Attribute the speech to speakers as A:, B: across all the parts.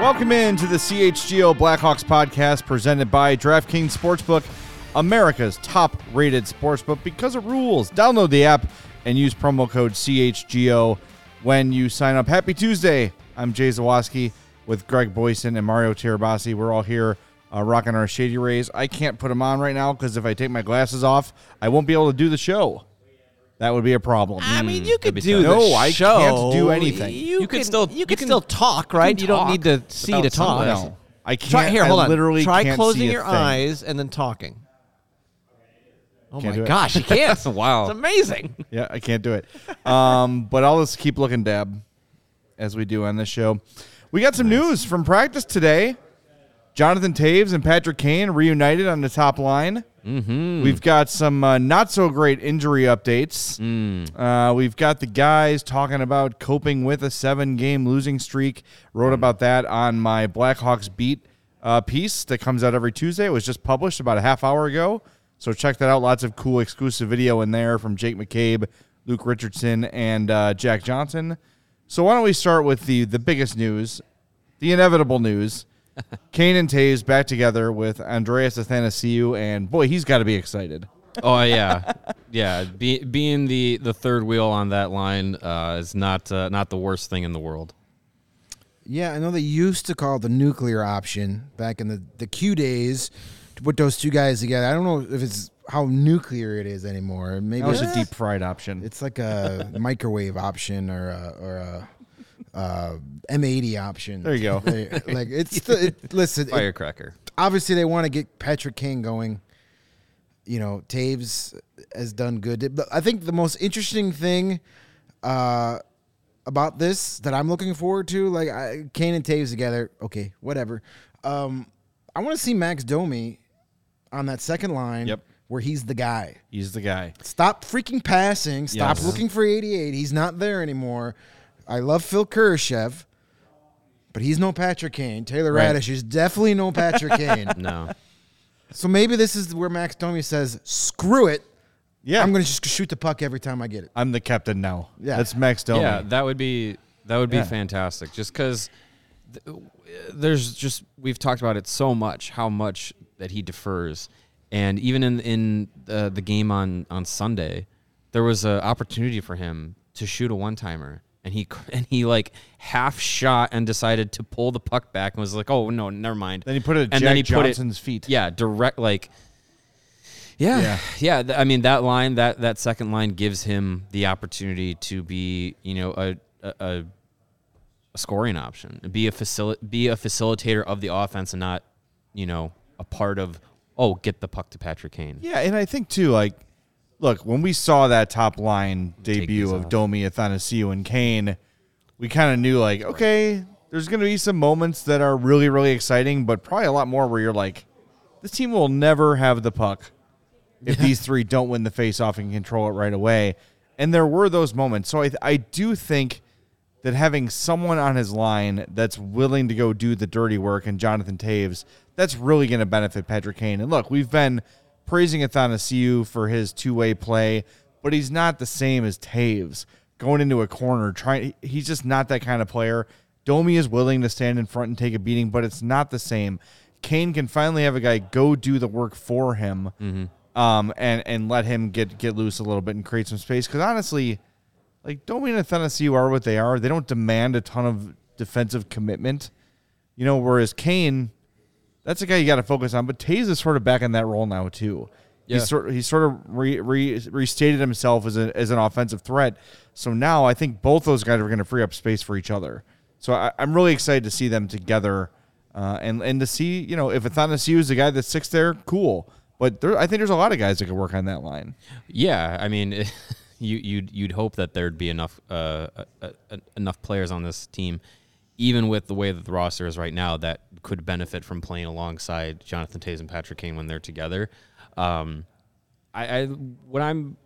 A: Welcome in to the CHGO Blackhawks podcast presented by DraftKings Sportsbook, America's top rated sportsbook because of rules. Download the app and use promo code CHGO when you sign up. Happy Tuesday. I'm Jay Zawaski with Greg Boysen and Mario Tirabassi. We're all here uh, rocking our Shady Rays. I can't put them on right now because if I take my glasses off, I won't be able to do the show. That would be a problem.
B: I mean, you could do
C: tough.
B: the
A: No, I
B: show.
A: can't do anything.
B: You,
C: You
B: can
C: can still-
B: you
C: you
B: can
C: can-
B: still talk, right? You, don't
C: talk
B: need to see to
C: without
B: talk.
C: sunglasses.
A: No, I can't.
B: Try here.
A: I
B: Hold on.
A: literally
B: Try
A: can't
B: closing
A: see a
B: your
A: thing.
B: eyes and then talking. Oh
A: Can't
B: my
A: it.
B: gosh, you can't!
C: Wow.
B: it's amazing.
A: Yeah, I can't do it. Um, but I'll just keep looking dab as we do on this show. We got some news from practice today. Jonathan Toews and Patrick Kane reunited on the top line. Mm-hmm. We've got some uh, not so great injury updates. Uh, we've got the guys talking about coping with a seven game losing streak. Wrote about that on my Blackhawks beat uh, piece that comes out every Tuesday. It was just published about a half hour ago. So check that out. Lots of cool exclusive video in there from Jake McCabe, Luke Richardson, and uh, Jack Johnson. So why don't we start with the the biggest news, the inevitable news. Kane and Toews back together with Andreas Athanasiou, and boy, he's got to be excited.
C: Oh yeah, yeah. Be, being the the third wheel on that line uh, is not uh, not the worst thing in the world.
D: Yeah, I know they used to call it the nuclear option back in the, the Q days to put those two guys together. I don't know if it's how nuclear it is anymore. Maybe
A: That was a deep fried option.
D: it's like a microwave option or a, or a uh, M80 option.
A: There you go.
D: They- like it's the, it, listen. it-
C: Firecracker.
D: obviously they want to get Patrick Kane going. You know, Toews has done good. But I think the most interesting thing uh, about this that I'm looking forward to, like I, Kane and Toews together, okay, whatever. Um, I want to see Max Domi on that second line
A: Yep.
D: where he's the guy.
A: He's the guy.
D: Stop freaking passing. Stop
A: Yes.
D: looking for 88. He's not there anymore. I love Phil Kurashev, but he's no Patrick Kane. Taylor
A: Right.
D: Raddysh is definitely no Patrick Kane.
C: No.
D: So maybe this is where Max Domi says, "Screw it,
A: Yeah,
D: I'm going to just shoot the puck every time I get it."
A: I'm the captain now.
D: Yeah.
A: that's Max Domi.
C: Yeah, that would be that would be
A: Yeah.
C: fantastic. Just because th- there's just we've talked about it so much, how much that he defers, and even in in the, the game on on Sunday, there was an opportunity for him to shoot a one timer. And he and he like half shot and decided to pull the puck back and was like, "Oh no, never mind."
A: Then he put it at
C: and
A: Jack
C: then he put it-
A: Johnson's feet.
C: Yeah, direct like. Yeah,
A: Yeah.
C: yeah, th- I mean that line, that that second line gives him the opportunity to be, you know, a a, a, a scoring option, be a facil- be a facilitator of the offense, and not, you know, a part of. Oh, get the puck to Patrick Kane.
A: Yeah, and I think too, like, look, when we saw that top line debut of
C: off.
A: Domi, Athanasiou, and Kane, we kind of knew, like, okay, there's going to be some moments that are really, really exciting, but probably a lot more where you're like, this team will never have the puck if these three don't win the face-off and control it right away. And there were those moments. So I, I do think that having someone on his line that's willing to go do the dirty work and Jonathan Toews, that's really going to benefit Patrick Kane. And look, we've been praising Athanasiou for his two-way play, but he's not the same as Toews going into a corner trying he's just not that kind of player. Domi is willing to stand in front and take a beating, but it's not the same. Kane can finally have a guy go do the work for him, um, and and let him get get loose a little bit and create some space. Because honestly, like Domi and Athanasiou are what they are. They don't demand a ton of defensive commitment, you know. Whereas Kane, that's a guy you got to focus on. But Toews is sort of back in that role now too.
C: Yeah.
A: He's sort he sort of re, re, restated himself as a, as an offensive threat. So now I think both those guys are going to free up space for each other. So I, I'm really excited to see them together, uh, and and to see you know if Athanasiou is the guy that sticks there, cool. But there, I think there's a lot of guys that could work on that line.
C: Yeah, I mean, you you'd you'd hope that there'd be enough uh, uh, uh, enough players on this team, even with the way that the roster is right now, that could benefit from playing alongside Jonathan Toews and Patrick Kane when they're together. Um, I, I what I'm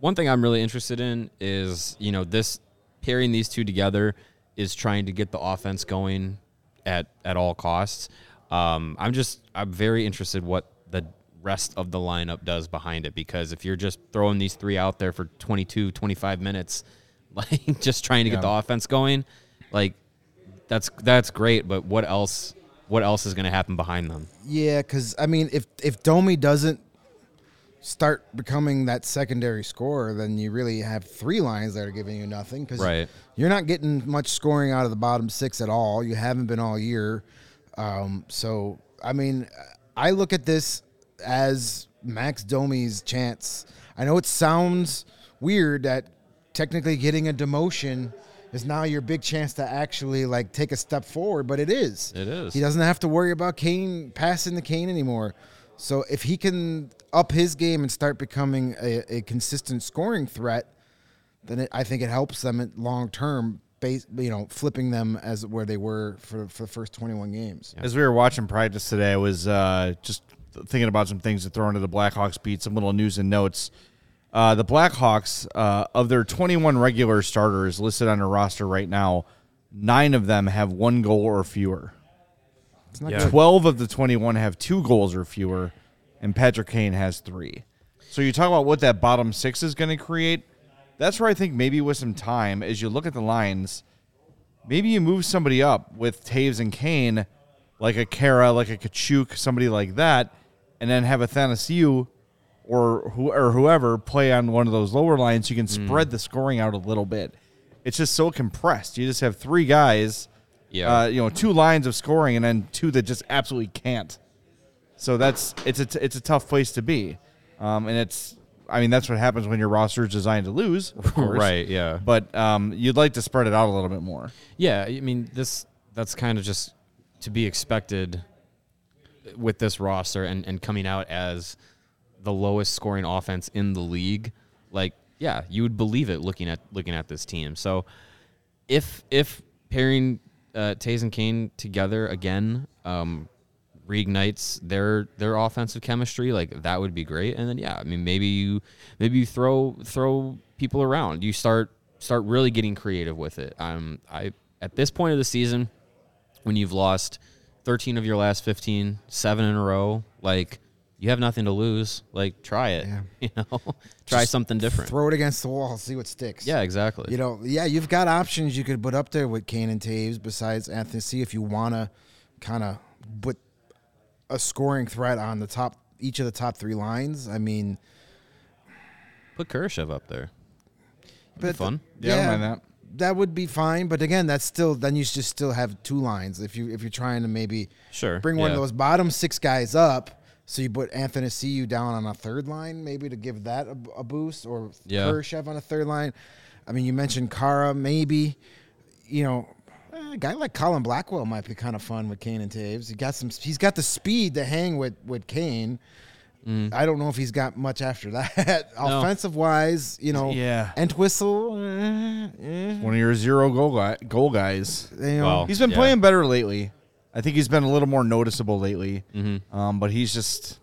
C: one thing I'm really interested in is you know this pairing these two together is trying to get the offense going at at all costs. Um, I'm just I'm very interested what the rest of the lineup does behind it because if you're just throwing these three out there for 22 25 minutes like just trying to get the offense going like that's that's great but what else what else is going to happen behind them
D: Yeah, because I mean, if if Domi doesn't start becoming that secondary scorer, then you really have three lines that are giving you nothing. Because
C: Right.
D: you're not getting much scoring out of the bottom six at all. You haven't been all year. Um, so I mean, I look at this as Max Domi's chance. I know it sounds weird that technically getting a demotion is now your big chance to actually like take a step forward, but it is.
C: It is.
D: He doesn't have to worry about Kane passing the Kane anymore. So if he can up his game and start becoming a, a consistent scoring threat, then it, I think it helps them long term. Base, you know, flipping them as where they were for for the first twenty one games.
A: As we were watching practice today, I was uh, just thinking about some things to throw into the Blackhawks beat, some little news and notes. Uh, the Blackhawks, uh, of their 21 regular starters listed on their roster right now, nine of them have one goal or fewer.
C: Yeah.
A: 12 of the 21 have two goals or fewer, and Patrick Kane has three. So you talk about what that bottom six is going to create. That's where I think maybe with some time, as you look at the lines, maybe you move somebody up with Toews and Kane, like a Khaira, like a Katchouk, somebody like that, and then have Athanasiou or who or whoever play on one of those lower lines. You can spread the scoring out a little bit. It's just so compressed. You just have three guys,
C: Yeah.
A: uh, you know, two lines of scoring, and then two that just absolutely can't. So that's it's a t- it's a tough place to be, um, and it's I mean that's what happens when your roster is designed to lose, of course.
C: right yeah
A: But um, you'd like to spread it out a little bit more.
C: Yeah, I mean this that's kind of just to be expected with this roster and, and coming out as the lowest scoring offense in the league. Like, yeah, you would believe it looking at looking at this team. So if if pairing uh, Toews and Kane together again um, reignites their their offensive chemistry, like that would be great. And then yeah, I mean maybe you maybe you throw throw people around. You start start really getting creative with it. Um, I at this point of the season, when you've lost 13 of your last 15, seven in a row, like you have nothing to lose. Like try it. You know, try
D: Just
C: something different.
D: Throw it against the wall, see what sticks.
C: yeah, exactly.
D: You know, yeah, you've got options you could put up there with Kane and Toews besides Athanasiou if you want to kind of put a scoring threat on the top each of the top three lines. I mean,
C: Put Kurashev up there.
D: but
C: fun.
A: Yeah, I don't mind that.
D: That would be fine, but again, that's still then you just still have two lines if you if you're trying to maybe
C: Sure,
D: bring one of those bottom six guys up. So you put Athanasiou down on a third line, maybe to give that a, a boost, or
C: Yeah.
D: Kurashev on a third line. I mean, you mentioned Khaira, maybe. You know, a guy like Colin Blackwell might be kind of fun with Kane and Toews. He got some. He's got the speed to hang with with Kane. I don't know if he's got much after that.
C: No.
D: Offensive wise, you know,
A: Yeah.
D: Entwistle, eh, eh,
A: One of your zero goal guy, goal guys.
D: you know,
C: Well,
A: He's been
C: Yeah.
A: playing better lately. I think he's been a little more noticeable lately. Um, but he's just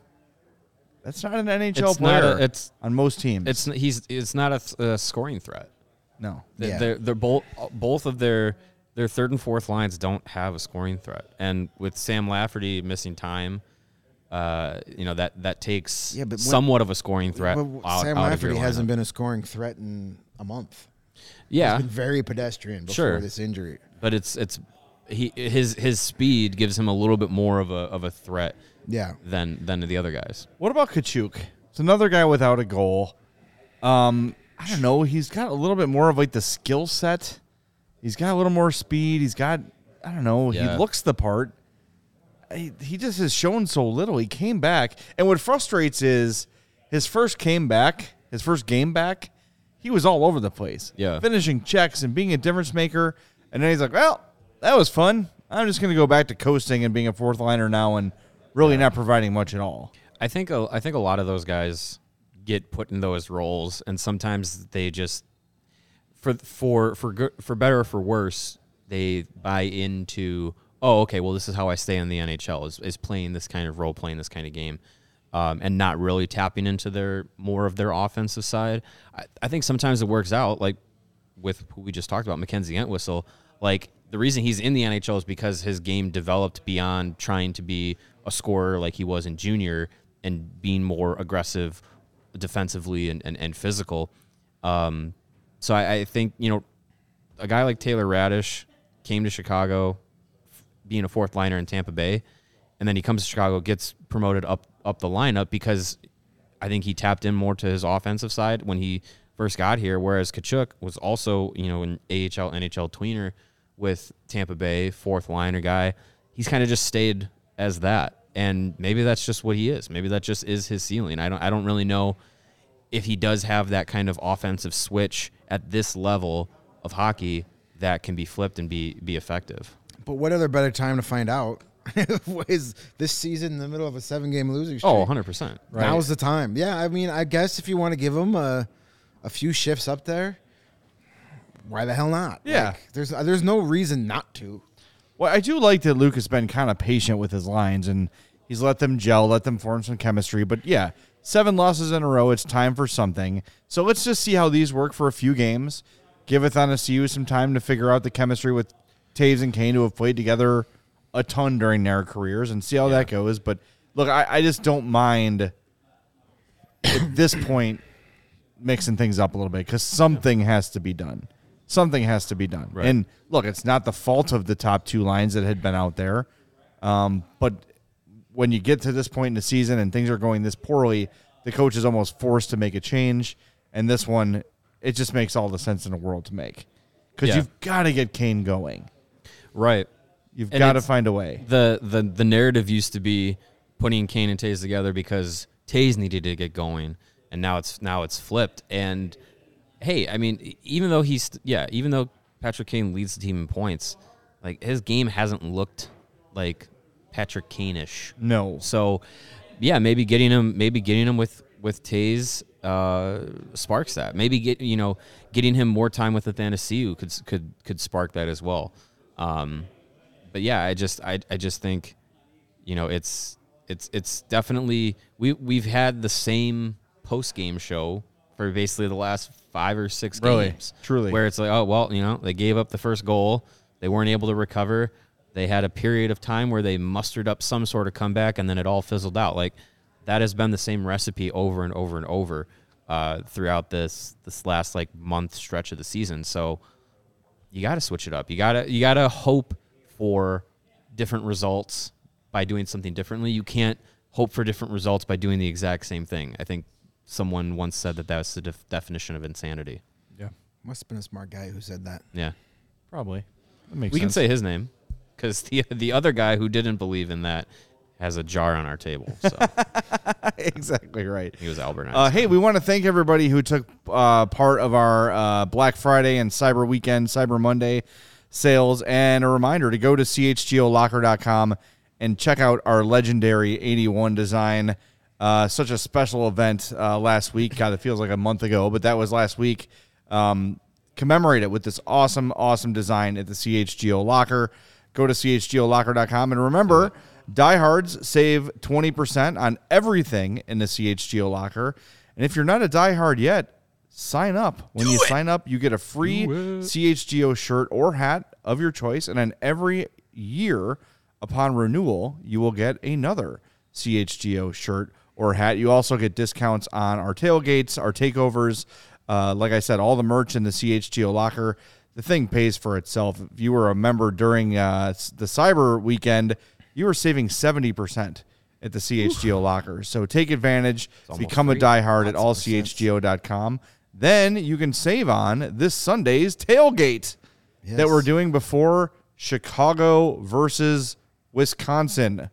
A: that's not an NHL
C: Mm-hmm. It's
A: player.
C: a- it's-
A: on most teams.
C: It's he's it's not a, th- a scoring threat.
A: no.
C: They-
D: Yeah.
C: They're they're both both of their their third and fourth lines don't have a scoring threat, and with Sam Lafferty missing time, uh, you know that that takes
D: Yeah, but when-
C: somewhat of a scoring threat. Out,
D: Sam
C: out
D: Lafferty hasn't been a scoring threat in a month.
C: Yeah,
D: He's been very pedestrian before
C: Sure.
D: this injury.
C: but it's it's he his his speed gives him a little bit more of a of a threat
D: Yeah.
C: than than the other guys.
A: What about Katchouk? It's another guy without a goal. Um, I don't know. He's got a little bit more of like the skill set. He's got a little more speed. He's got I don't know.
C: Yeah.
A: He looks the part. He, he just has shown so little. He came back, and what frustrates is his first came back, his first game back. He was all over the place.
C: Yeah.
A: finishing checks and being a difference maker. And then he's like, "Well, that was fun. I'm just going to go back to coasting and being a fourth liner now, and really not providing much at all."
C: I think a, I think a lot of those guys get put in those roles, and sometimes they just for for for good, for better or for worse, they buy into oh okay, well this is how I stay in the NHL is is playing this kind of role, playing this kind of game. Um, and not really tapping into their more of their offensive side. I, I think sometimes it works out, like with who we just talked about, Mackenzie Entwistle. Like the reason he's in the NHL is because his game developed beyond trying to be a scorer like he was in junior and being more aggressive defensively and, and, and physical. Um, so I, I think, you know, a guy like Taylor Raddysh came to Chicago being a fourth liner in Tampa Bay, and then he comes to Chicago, gets promoted up up the lineup because I think he tapped in more to his offensive side when he first got here. Whereas Katchouk was also, you know, an AHL, NHL tweener with Tampa Bay, fourth liner guy. He's kind of just stayed as that, and maybe that's just what he is. Maybe that just is his ceiling. I don't. I don't really know if he does have that kind of offensive switch at this level of hockey that can be flipped and be be effective.
D: But what other better time to find out? is this season in the middle of a seven game losing oh, streak?
C: Oh, 100%.
D: Now's the time. Yeah, I mean, I guess if you want to give him a, a few shifts up there, why the hell not?
A: Yeah.
D: Like, there's uh, there's no reason not to.
A: Well, I do like that Luke has been kind of patient with his lines and he's let them gel, let them form some chemistry. But yeah, seven losses in a row. It's time for something. So let's just see how these work for a few games. Give Athanasiou some time to figure out the chemistry with Toews and Kane, who have played together a ton during their careers, and see how that goes. But look, I, I just don't mind at this point mixing things up a little bit because something has to be done. Something has to be done.
C: Right.
A: And look, it's not the fault of the top two lines that had been out there. Um, but when you get to this point in the season and things are going this poorly, the coach is almost forced to make a change. And this one, it just makes all the sense in the world to make because
C: Yeah.
A: you've got to get Kane going.
C: Right.
A: You've got to find a way.
C: The, the the narrative used to be putting Kane and Toews together because Toews needed to get going, and now it's now it's flipped. And hey, I mean, even though he's yeah, even though Patrick Kane leads the team in points, like his game hasn't looked like Patrick Kane-ish.
A: No.
C: So, yeah, maybe getting him, maybe getting him with with Toews uh, sparks that. Maybe get you know getting him more time with Athanasiou could could could spark that as well. Um, but yeah, I just I I just think you know it's it's it's definitely we we've had the same post game show for basically the last five or six
A: Really,
C: games.
A: truly.
C: where it's like oh well you know they gave up the first goal, they weren't able to recover. They had a period of time where they mustered up some sort of comeback, and then it all fizzled out. Like that has been the same recipe over and over and over uh, throughout this this last like month stretch of the season. So you got to switch it up. You got to you got to hope for different results by doing something differently. You can't hope for different results by doing the exact same thing. I think someone once said that that was the def- definition of insanity.
A: Yeah,
D: Must have been a smart guy who said that.
C: Yeah.
A: probably. That makes
C: We can say his name cuz the the other guy who didn't believe in that has a jar on our table. So
A: exactly right.
C: he was Albert
A: Uh, hey, we want to thank everybody who took uh, part of our uh, Black Friday and Cyber Weekend, Cyber Monday sales. And a reminder to go to chgolocker.com and check out our legendary 81 design. Uh, such a special event uh, last week. God, it feels like a month ago, but that was last week. Um, commemorate it with this awesome, awesome design at the CHGO Locker. Go to chgolocker.com and remember, diehards save 20% on everything in the CHGO Locker. And if you're not a diehard yet, sign up. When you sign up, you get a free CHGO shirt or hat of your choice. And then every year upon renewal, you will get another CHGO shirt or hat. You also get discounts on our tailgates, our takeovers. Uh, like I said, all the merch in the CHGO locker. The thing pays for itself. If you were a member during uh, the cyber weekend, you were saving 70% at the CHGO locker. So take advantage, become a diehard at allchgo.com. Then you can save on this Sunday's tailgate that we're doing before Chicago versus Wisconsin.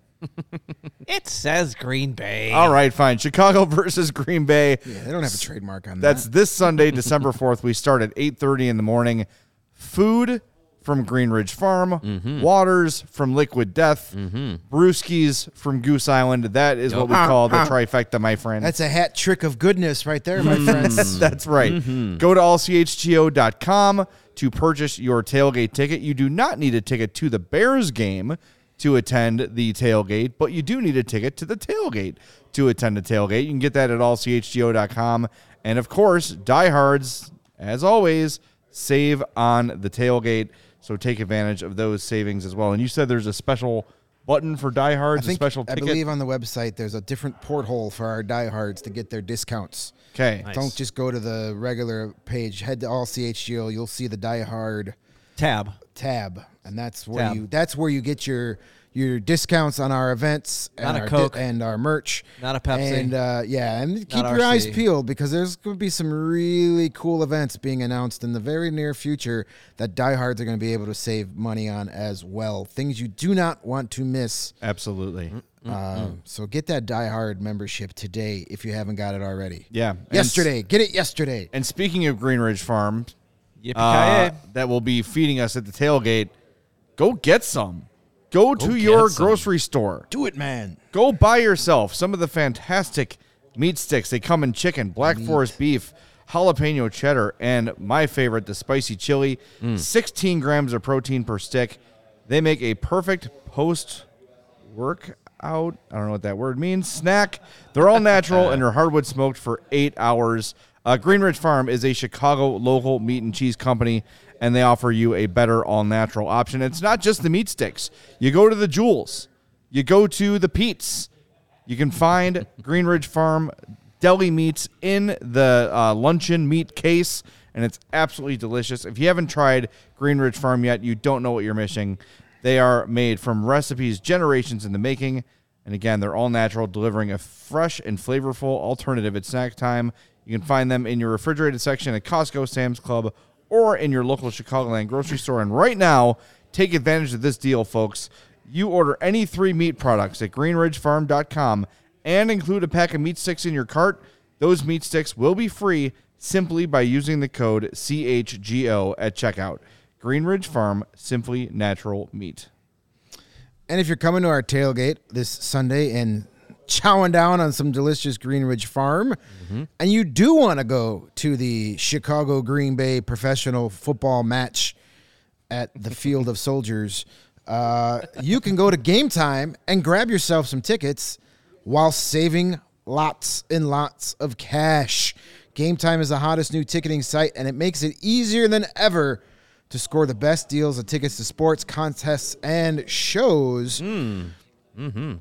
B: It says Green Bay.
A: All right, fine. Chicago versus Green Bay.
D: Yeah, they don't have a trademark on
A: That's
D: that.
A: That's this Sunday, December 4th. We start at 8:30 in the morning. Food from Green Ridge Farm,
C: Mm-hmm.
A: Waters from Liquid Death, mm-hmm. Brewskis from Goose Island. That is what we call the ah, ah. trifecta, my friend.
D: That's a hat trick of goodness right there, my hmm. friends.
A: That's right. Mm-hmm. Go to allchgo.com to purchase your tailgate ticket. You do not need a ticket to the Bears game to attend the tailgate, but you do need a ticket to the tailgate to attend the tailgate. You can get that at allchgo.com. And of course, diehards, as always, save on the tailgate. So take advantage of those savings as well. And you said there's a special button for
D: I
A: diehards, a
D: think
A: special
D: I believe on the website there's a different porthole for our diehards to get their discounts.
A: okay.
C: Nice.
D: Don't just go to the regular page. Head to all CHGO. You'll see the diehard
B: Tab.
D: tab, and that's where
B: Tab.
D: you that's where you get your your discounts on our events
B: Not
D: and
B: a
D: our
B: Coke.
D: and our merch.
B: Not a Pepsi.
D: And uh, yeah, and keep your
B: RC.
D: eyes peeled because there's going to be some really cool events being announced in the very near future that diehards are going to be able to save money on as well. Things you do not want to miss.
A: Absolutely.
D: Um, so get that diehard membership today if you haven't got it already.
A: Yeah. And s-
D: Yesterday, get it yesterday.
A: And speaking of Green Ridge Farm, uh, that will be feeding us at the tailgate, go get some. Go, to your
C: some.
A: grocery store.
D: Do it, man.
A: Go buy yourself some of the fantastic meat sticks. They come in chicken, black forest beef, jalapeno cheddar, and my favorite, the spicy chili. 16 grams of protein per stick. They make a perfect post workout. I don't know what that word means. Snack. They're all natural and they're hardwood smoked for eight hours. Uh, Green Ridge Farm is a Chicago local meat and cheese company, and they offer you a better all natural option. It's not just the meat sticks. You go to the Jewels, you go to the Pete's. You can find Green Ridge Farm deli meats in the uh, luncheon meat case, and it's absolutely delicious. If you haven't tried Green Ridge Farm yet, you don't know what you're missing. They are made from recipes generations in the making, and again, they're all natural, delivering a fresh and flavorful alternative at snack time. You can find them in your refrigerated section at Costco, Sam's Club, or in your local Chicagoland grocery store. And right now, take advantage of this deal, folks. You order any three meat products at greenridgefarm.com and include a pack of meat sticks in your cart. Those meat sticks will be free simply by using the code CHGO at checkout. Greenridge Farm, simply natural meat.
D: And if you're coming to our tailgate this Sunday and chowing down on some delicious Greenridge Farm, mm-hmm. and you do want to go to the Chicago Green Bay professional football match at the Field of Soldiers, uh, you can go to Game Time and grab yourself some tickets while saving lots and lots of cash. Game Time is the hottest new ticketing site, and it makes it easier than ever to score the best deals of tickets to sports, contests, and shows. Hmm. Mm-hmm.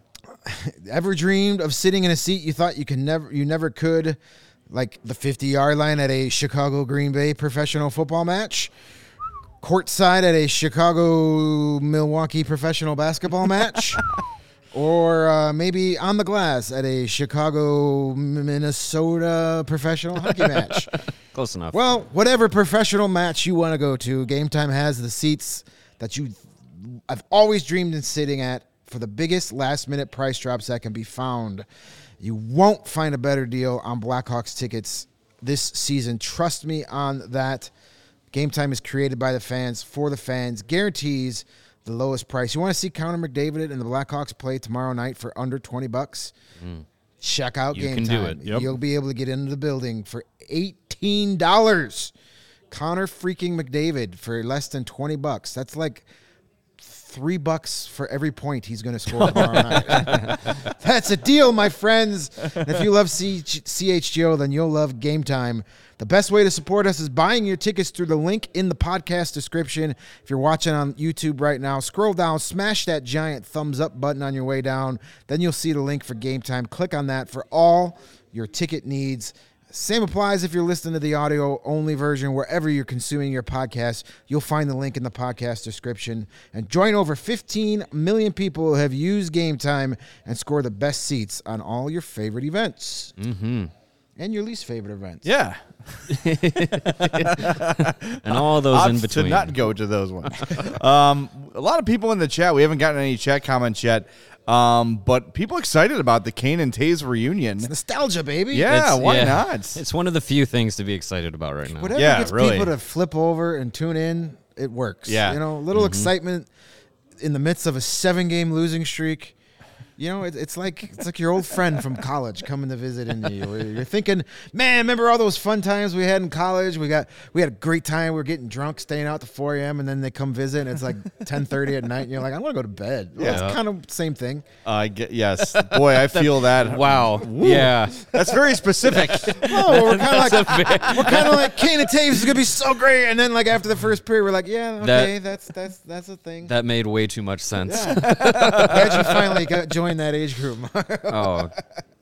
D: Ever dreamed of sitting in a seat you thought you could never you never could, like the 50 yard line at a Chicago Green Bay professional football match? Courtside at a Chicago Milwaukee professional basketball match? or uh, maybe on the glass at a Chicago Minnesota professional hockey match?
C: Close enough.
D: Well, whatever professional match you want to go to, Game Time has the seats that you I've always dreamed in sitting at for the biggest last minute price drops that can be found. You won't find a better deal on Blackhawks tickets this season. Trust me on that. Game Time is created by the fans for the fans, guarantees the lowest price. You want to see Connor McDavid and the Blackhawks play tomorrow night for under 20 bucks? Mm. Check out
C: You
D: Game
C: can do
D: Time.
C: it. Yep.
D: You'll be able to get into the building for $18. Connor freaking McDavid for less than 20 bucks. That's like three bucks for every point he's going to score tomorrow night. That's a deal, my friends. And if you love C- CHGO, then you'll love Game Time. The best way to support us is buying your tickets through the link in the podcast description. If you're watching on YouTube right now, scroll down, smash that giant thumbs up button on your way down. Then you'll see the link for Game Time. Click on that for all your ticket needs. Same applies if you're listening to the audio only version wherever you're consuming your podcast. You'll find the link in the podcast description. And join over 15 million people who have used Game Time and score the best seats on all your favorite events. Mm-hmm. And your least favorite events.
A: Yeah.
C: and all those in
A: Opts
C: between.
A: to not go to those ones. um, a lot of people in the chat. We haven't gotten any chat comments yet, um, but people excited about the Kane and Toews reunion.
D: Nostalgia, baby.
A: Yeah,
C: It's-
A: why
C: yeah.
A: not?
C: It's one of the few things to be excited about right now.
D: Whatever
A: Yeah,
D: gets
A: really.
D: people to flip over and tune in it works.
A: Yeah.
D: you know, a little excitement in the midst of a seven game losing streak. You know, it, it's like it's like your old friend from college coming to visit into you. You're thinking, man, remember all those fun times we had in college? We got we had a great time. We were getting drunk, staying out to 4 a.m. and then they come visit and it's like 10:30 at night, and you're like, I want to go to bed. Well,
A: Yeah.
D: it's kind of same thing.
A: I get yes, boy, I feel that.
C: Wow. Yeah.
A: that's very specific.
D: Oh, we're kind of like we're kind of like Kane and Toews is gonna be so great, and then like after the first period, we're like, yeah,
C: That-
D: okay, that's that's that's a thing.
C: That made way too much sense.
D: Glad you finally got joined that age group.
C: Oh,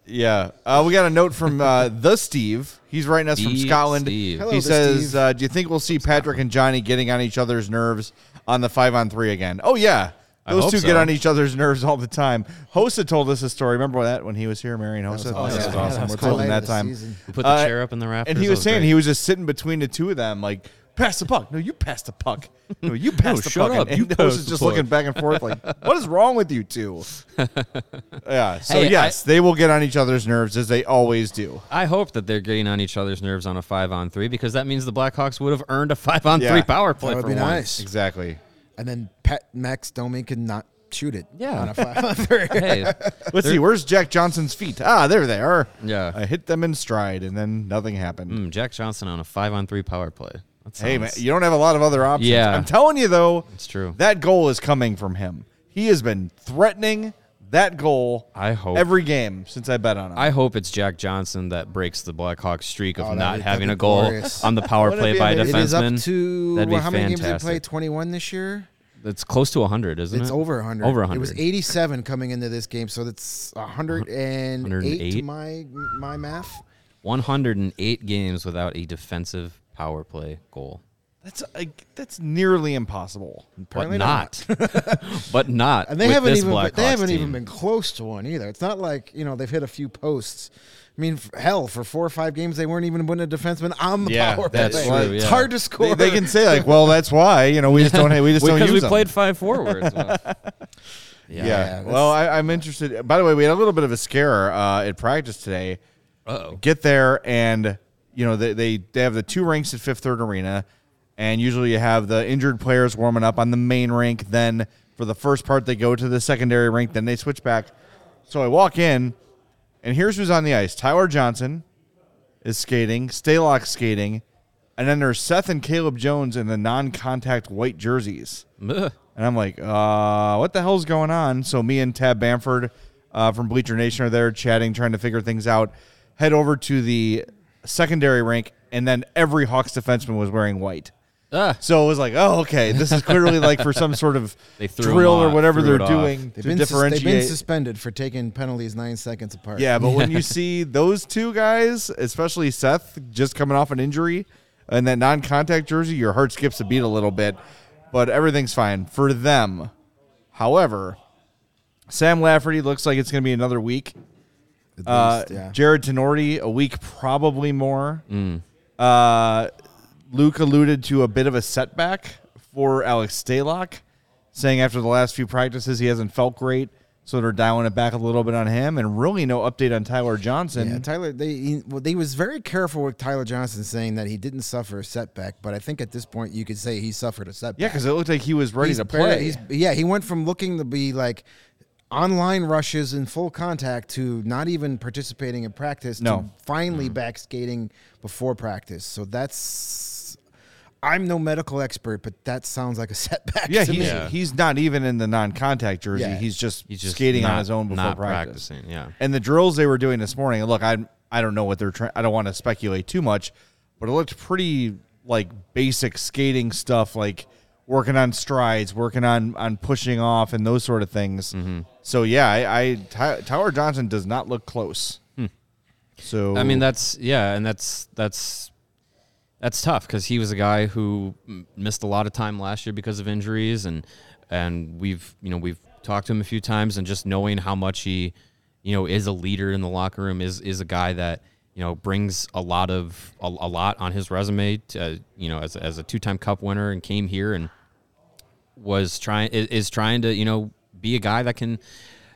A: Yeah. Uh, we got a note from uh, the Steve. He's writing us from
C: Steve,
A: Scotland.
C: Steve.
D: Hello,
A: he
D: the
A: says,
D: Steve.
A: uh, "Do you think we'll see Patrick and Johnny getting on each other's nerves on the five on three again?" Oh yeah.
C: I
A: Those
C: hope
A: two
C: so.
A: get on each other's nerves all the time. Hossa told us a story. Remember that when he was here, Marian Hossa?
D: awesome.
A: That was
D: Yeah,
A: awesome.
D: that was
A: We're
D: cool.
A: told him that time.
D: season.
C: we put the
A: Uh,
C: chair up in the rafters.
A: And he
C: That
A: was saying
C: great.
A: he was just sitting between the two of them, like, pass the puck. No, you pass the puck. No, you pass the
C: shut
A: puck.
C: up.
A: And,
C: You
A: and
C: pass Hossa's
A: just
C: puck.
A: looking back and forth, like, what is wrong with you two? yeah. So
C: Hey,
A: yes, they will get on each other's nerves as they always do.
C: I hope that they're getting on each other's nerves on a five on three because that means the Blackhawks would have earned a five on
A: Yeah.
C: three power play
D: That would
C: for
D: be
C: once.
D: nice.
A: Exactly.
D: And then Pat Max Domi could not shoot it.
C: Yeah.
D: on a five on three.
C: Hey,
A: Let's see. Where's Jack Johnson's feet? Ah, there they are.
C: Yeah.
A: I hit them in stride, and then nothing happened.
C: mm, Jack Johnson on a five on three power play. That
A: Hey man,
C: sounds-
A: you don't have a lot of other options.
C: Yeah.
A: I'm telling you though,
C: It's true.
A: That goal is coming from him. He has been threatening that goal.
C: I hope-
A: every game since I bet on him.
C: I hope it's Jack Johnson that breaks the Blackhawks streak of
D: Oh, that'd
C: not
D: be-
C: having
D: that'd
C: a
D: be
C: goal
D: glorious.
C: on the power
A: Wouldn't it
C: play
A: be
C: by a
A: amazing?
D: It is
C: defenseman.
D: up to
C: That'd be
D: well, how many games did they
C: fantastic.
D: play? Twenty one this year.
C: It's close to 100, isn't it?
D: It's
C: it?
D: over 100.
C: Over
D: It
C: 100.
D: was 87 coming into this game, so that's 108 to
C: 108?
D: my my math.
C: 108 games without a defensive power play goal.
A: that's like that's nearly impossible.
D: Apparently
C: but not. but not.
D: And they
C: with
D: haven't
C: this
D: even
C: Blackhawks
D: they haven't
C: team.
D: even been close to one either. It's not like you know they've hit a few posts. I mean, hell, for four or five games they weren't even putting a defenseman on the
A: Yeah,
D: power
A: that's
D: play.
A: true,
D: It's hard to score.
A: they can say like, well, that's why you know we just don't have, we just don't
C: because
A: use
C: we
A: them.
C: played five forwards. Well,
A: Yeah.
D: Yeah,
A: well, I, I'm interested. By the way, we had a little bit of a scare uh, at practice today.
C: Uh-oh.
A: Get there and you know they, they they have the two rinks at Fifth Third Arena, and usually you have the injured players warming up on the main rink. Then for the first part, they go to the secondary rink. Then they switch back. So I walk in, and here's who's on the ice: Tyler Johnson is skating, Stalock skating, and then there's Seth and Caleb Jones in the non-contact white jerseys.
C: Ugh.
A: And I'm like, uh, what the hell's going on? So me and Tab Bamford uh, from Bleacher Nation are there chatting, trying to figure things out. Head over to the secondary rink, and then every Hawks defenseman was wearing white.
C: Ah.
A: So it was like, oh, okay, this is clearly like for some sort of
C: They
A: drill or whatever they're
C: it off.
A: doing
D: They've
A: to
D: been, sus- they've been suspended for taking penalties nine seconds apart.
A: Yeah, but when you see those two guys, especially Seth, just coming off an injury and that non-contact jersey, your heart skips a beat a little bit. But everything's fine for them. However, Sam Lafferty looks like it's going to be another week.
D: At
A: Uh,
D: least, yeah.
A: Jarred Tinordi a week, probably more. Uh, Luke alluded to a bit of a setback for Alex Stalock, saying after the last few practices he hasn't felt great, so they're dialing it back a little bit on him, and really no update on Tyler Johnson.
D: Yeah, Tyler. They he, well, they was very careful with Tyler Johnson saying that he didn't suffer a setback, but I think at this point you could say he suffered a setback.
A: Yeah, because it looked like he was ready
D: He's
A: to
D: barely-
A: play.
D: he's- yeah, he went from looking to be like online rushes in full contact to not even participating in practice
A: No.
D: to finally back skating before practice. So that's I'm no medical expert, but that sounds like a setback.
A: yeah,
D: to
A: he's,
D: me.
C: Yeah.
A: he's not even in the non-contact jersey.
D: Yeah.
A: He's just
C: He's just
A: skating on his own before
C: not
A: practice.
C: practicing, yeah.
A: And the drills they were doing this morning. Look, I I don't know what they're trying. I don't want to speculate too much, but it looked pretty like basic skating stuff, like working on strides, working on on pushing off, and those sort of things.
C: Mm-hmm.
A: So yeah, I, I Ty, Tyler Johnson does not look close. So
C: Hmm. I mean, that's yeah, and that's that's that's tough because he was a guy who missed a lot of time last year because of injuries, and and we've you know we've talked to him a few times, and just knowing how much he you know is a leader in the locker room is is a guy that you know brings a lot of a, a lot on his resume. To, you know, as a, as a two time Cup winner and came here and was trying is, is trying to you know be a guy that can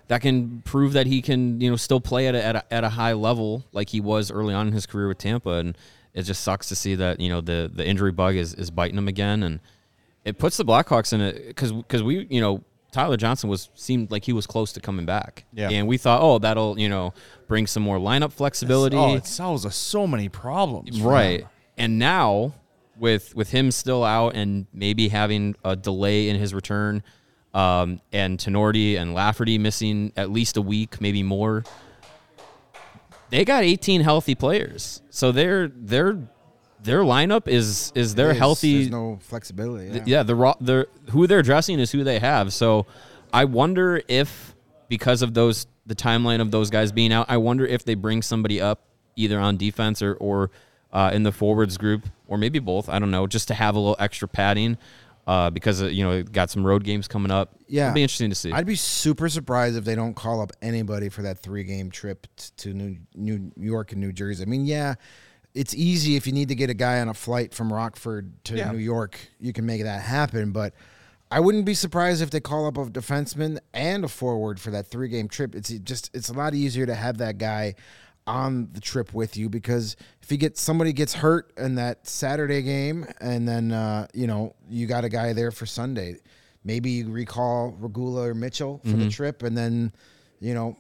C: that can prove that he can you know still play at a, at a, at a high level like he was early on in his career with Tampa and it just sucks to see that you know the the injury bug is, is biting him again and it puts the Blackhawks in a because because we you know Tyler Johnson was seemed like he was close to coming back.
A: Yeah.
C: and we thought, oh, that'll you know bring some more lineup flexibility.
A: Oh, it solves us so many problems.
C: right. And now with with him still out and maybe having a delay in his return, um, and Tinordi and Lafferty missing at least a week, maybe more. They got 18 healthy players, so their their their lineup is is their healthy.
D: There's no flexibility. Yeah.
C: Th- yeah, the raw, the who they're dressing is who they have. So I wonder if because of those the timeline of those guys being out, I wonder if they bring somebody up either on defense or or uh, in the forwards group or maybe both. I don't know, just to have a little extra padding. Uh, because uh, you know got some road games coming up.
D: Yeah,
C: it'll be interesting to see.
D: I'd be super surprised if they don't call up anybody for that three game trip t- to New, New York and New Jersey. I mean, yeah, it's easy if you need to get a guy on a flight from Rockford to
A: Yeah.
D: New York, you can make that happen. But I wouldn't be surprised if they call up a defenseman and a forward for that three game trip. It's just it's a lot easier to have that guy on the trip with you because if you get somebody gets hurt in that Saturday game and then uh, you know you got a guy there for Sunday, maybe you recall Regula or Mitchell for
C: Mm-hmm.
D: the trip and then you know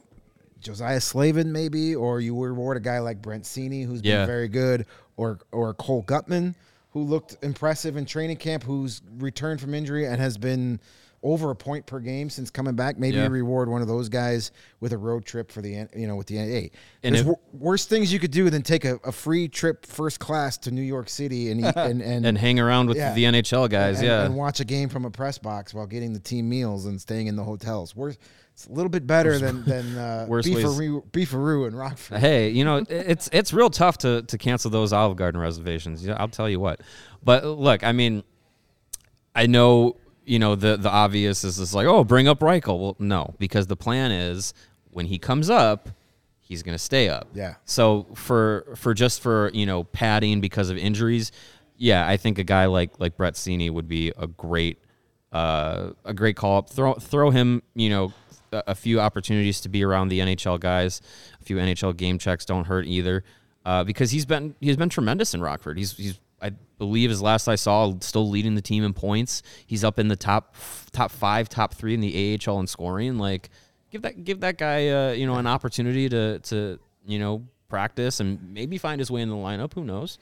D: Josiah Slavin maybe or you reward a guy like Brent Seney who's
C: Yeah.
D: been very good or or Cole Guttman who looked impressive in training camp who's returned from injury and has been over a point per game since coming back. Maybe
C: Yeah.
D: you reward one of those guys with a road trip for the you know with the hey.
C: And
D: There's
C: if-
D: wor- worse things you could do than take a, a free trip first class to New York City and eat, and and
C: and hang around with
D: Yeah.
C: the NHL guys.
D: and,
C: yeah,
D: and watch a game from a press box while getting the team meals and staying in the hotels. Worse, it's a little bit better than than uh,
C: Worse
D: Beefaroo, Beefaroo and Rockford.
C: Hey, you know, it's it's real tough to to cancel those Olive Garden reservations. Yeah, I'll tell you what. But look, I mean, I know you know the the obvious is just like, oh, bring up Reichel. Well, no, because the plan is when he comes up, he's going to stay up.
D: Yeah.
C: So for for just for you know padding because of injuries, yeah, I think a guy like like Brett Seney would be a great uh, a great call up. Throw throw him, you know, a, a few opportunities to be around the NHL guys. A few NHL game checks don't hurt either, uh, because he's been he's been tremendous in Rockford. He's he's I believe as last I saw, still leading the team in points. He's up in the top top five, top three in the AHL in scoring. Like give that give that guy uh, you know an opportunity to to you know practice and maybe find his way in the lineup. Who knows?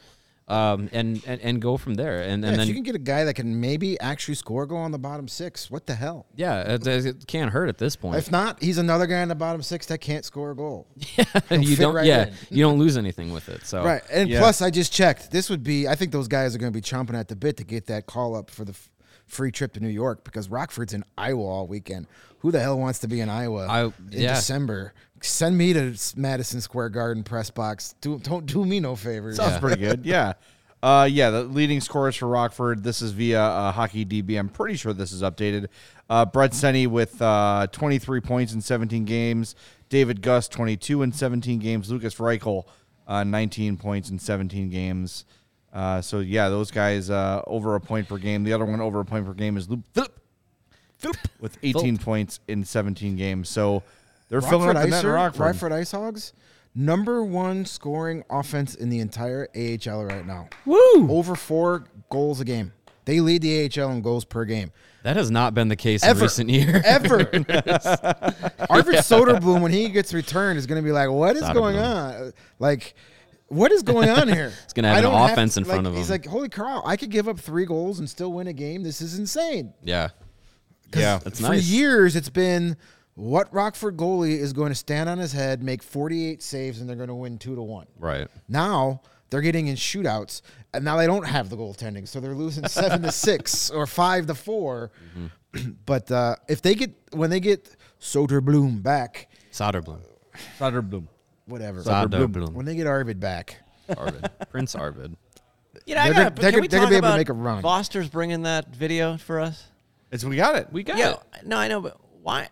C: Um, and, and and go from there. And
D: Yeah,
C: and
D: if
C: then
D: you can get a guy that can maybe actually score a goal on the bottom six, what the hell?
C: Yeah, it, it can't hurt at this point.
D: If not, he's another guy in the bottom six that can't score a goal.
C: yeah
D: you
C: don't,
D: right
C: yeah,
D: in.
C: you don't lose anything with it. So
D: Right. And
A: Yeah.
D: plus, I just checked. This would be, I think those guys are going to be chomping at the bit to get that call up for the f- free trip to New York because Rockford's in Iowa all weekend. Who the hell wants to be in Iowa
C: I-
D: in
C: yeah.
D: December? Send me to Madison Square Garden press box. Do, don't do me no favors.
A: Sounds pretty good. Yeah. Uh, yeah, the leading scorers for Rockford. This is via uh, Hockey DB. I'm pretty sure this is updated. Uh, Brett Seney with uh, 23 points in 17 games. David Gust 22 in 17 games. Lukas Reichel uh, 19 points in 17 games. Uh, so yeah, those guys uh, over a point per game. The other one over a point per game is Luke Philp, Philp with 18 points in 17 games. So they're filling
D: Rockford
A: up the net in
D: Icer,
A: Rockford.
D: Rockford Ice Hogs, number one scoring offense in the entire AHL right now.
C: woo,
D: Over four goals a game. They lead the AHL in goals per game.
C: that has not been the case
D: Ever.
C: in recent years.
D: ever. Arvid Soderblom, when he gets returned, is going to be like, "What is going on? Like, what is going on here?"
C: He's gonna have an
D: don't
C: offense in
D: like,
C: front of
D: He's
C: him.
D: He's like, "Holy cow! I could give up three goals and still win a game. This is insane."
C: Yeah.
A: Yeah.
C: That's
D: for
C: nice.
D: For years, it's been what Rockford goalie is going to stand on his head, make 48 saves, and they're going to win two to one.
C: right.
D: Now they're getting in shootouts, and now they don't have the goaltending, so they're losing seven to six or five to 4
C: Mm-hmm.
D: But uh, if they get when they get Soderblom back,
C: Soderblom,
A: Soderblom.
D: whatever.
C: Soderblom,
D: When they get Arvid back,
C: Arvid, Prince Arvid.
B: You know, I
D: They're
B: gotta,
D: gonna-
B: but
D: they're
B: can we
D: gonna- they're gonna be able to
B: about
D: make a run.
B: Foster's bringing that video for us.
A: It's we got it.
C: We got
B: Yeah,
C: it.
B: no, I know, but why?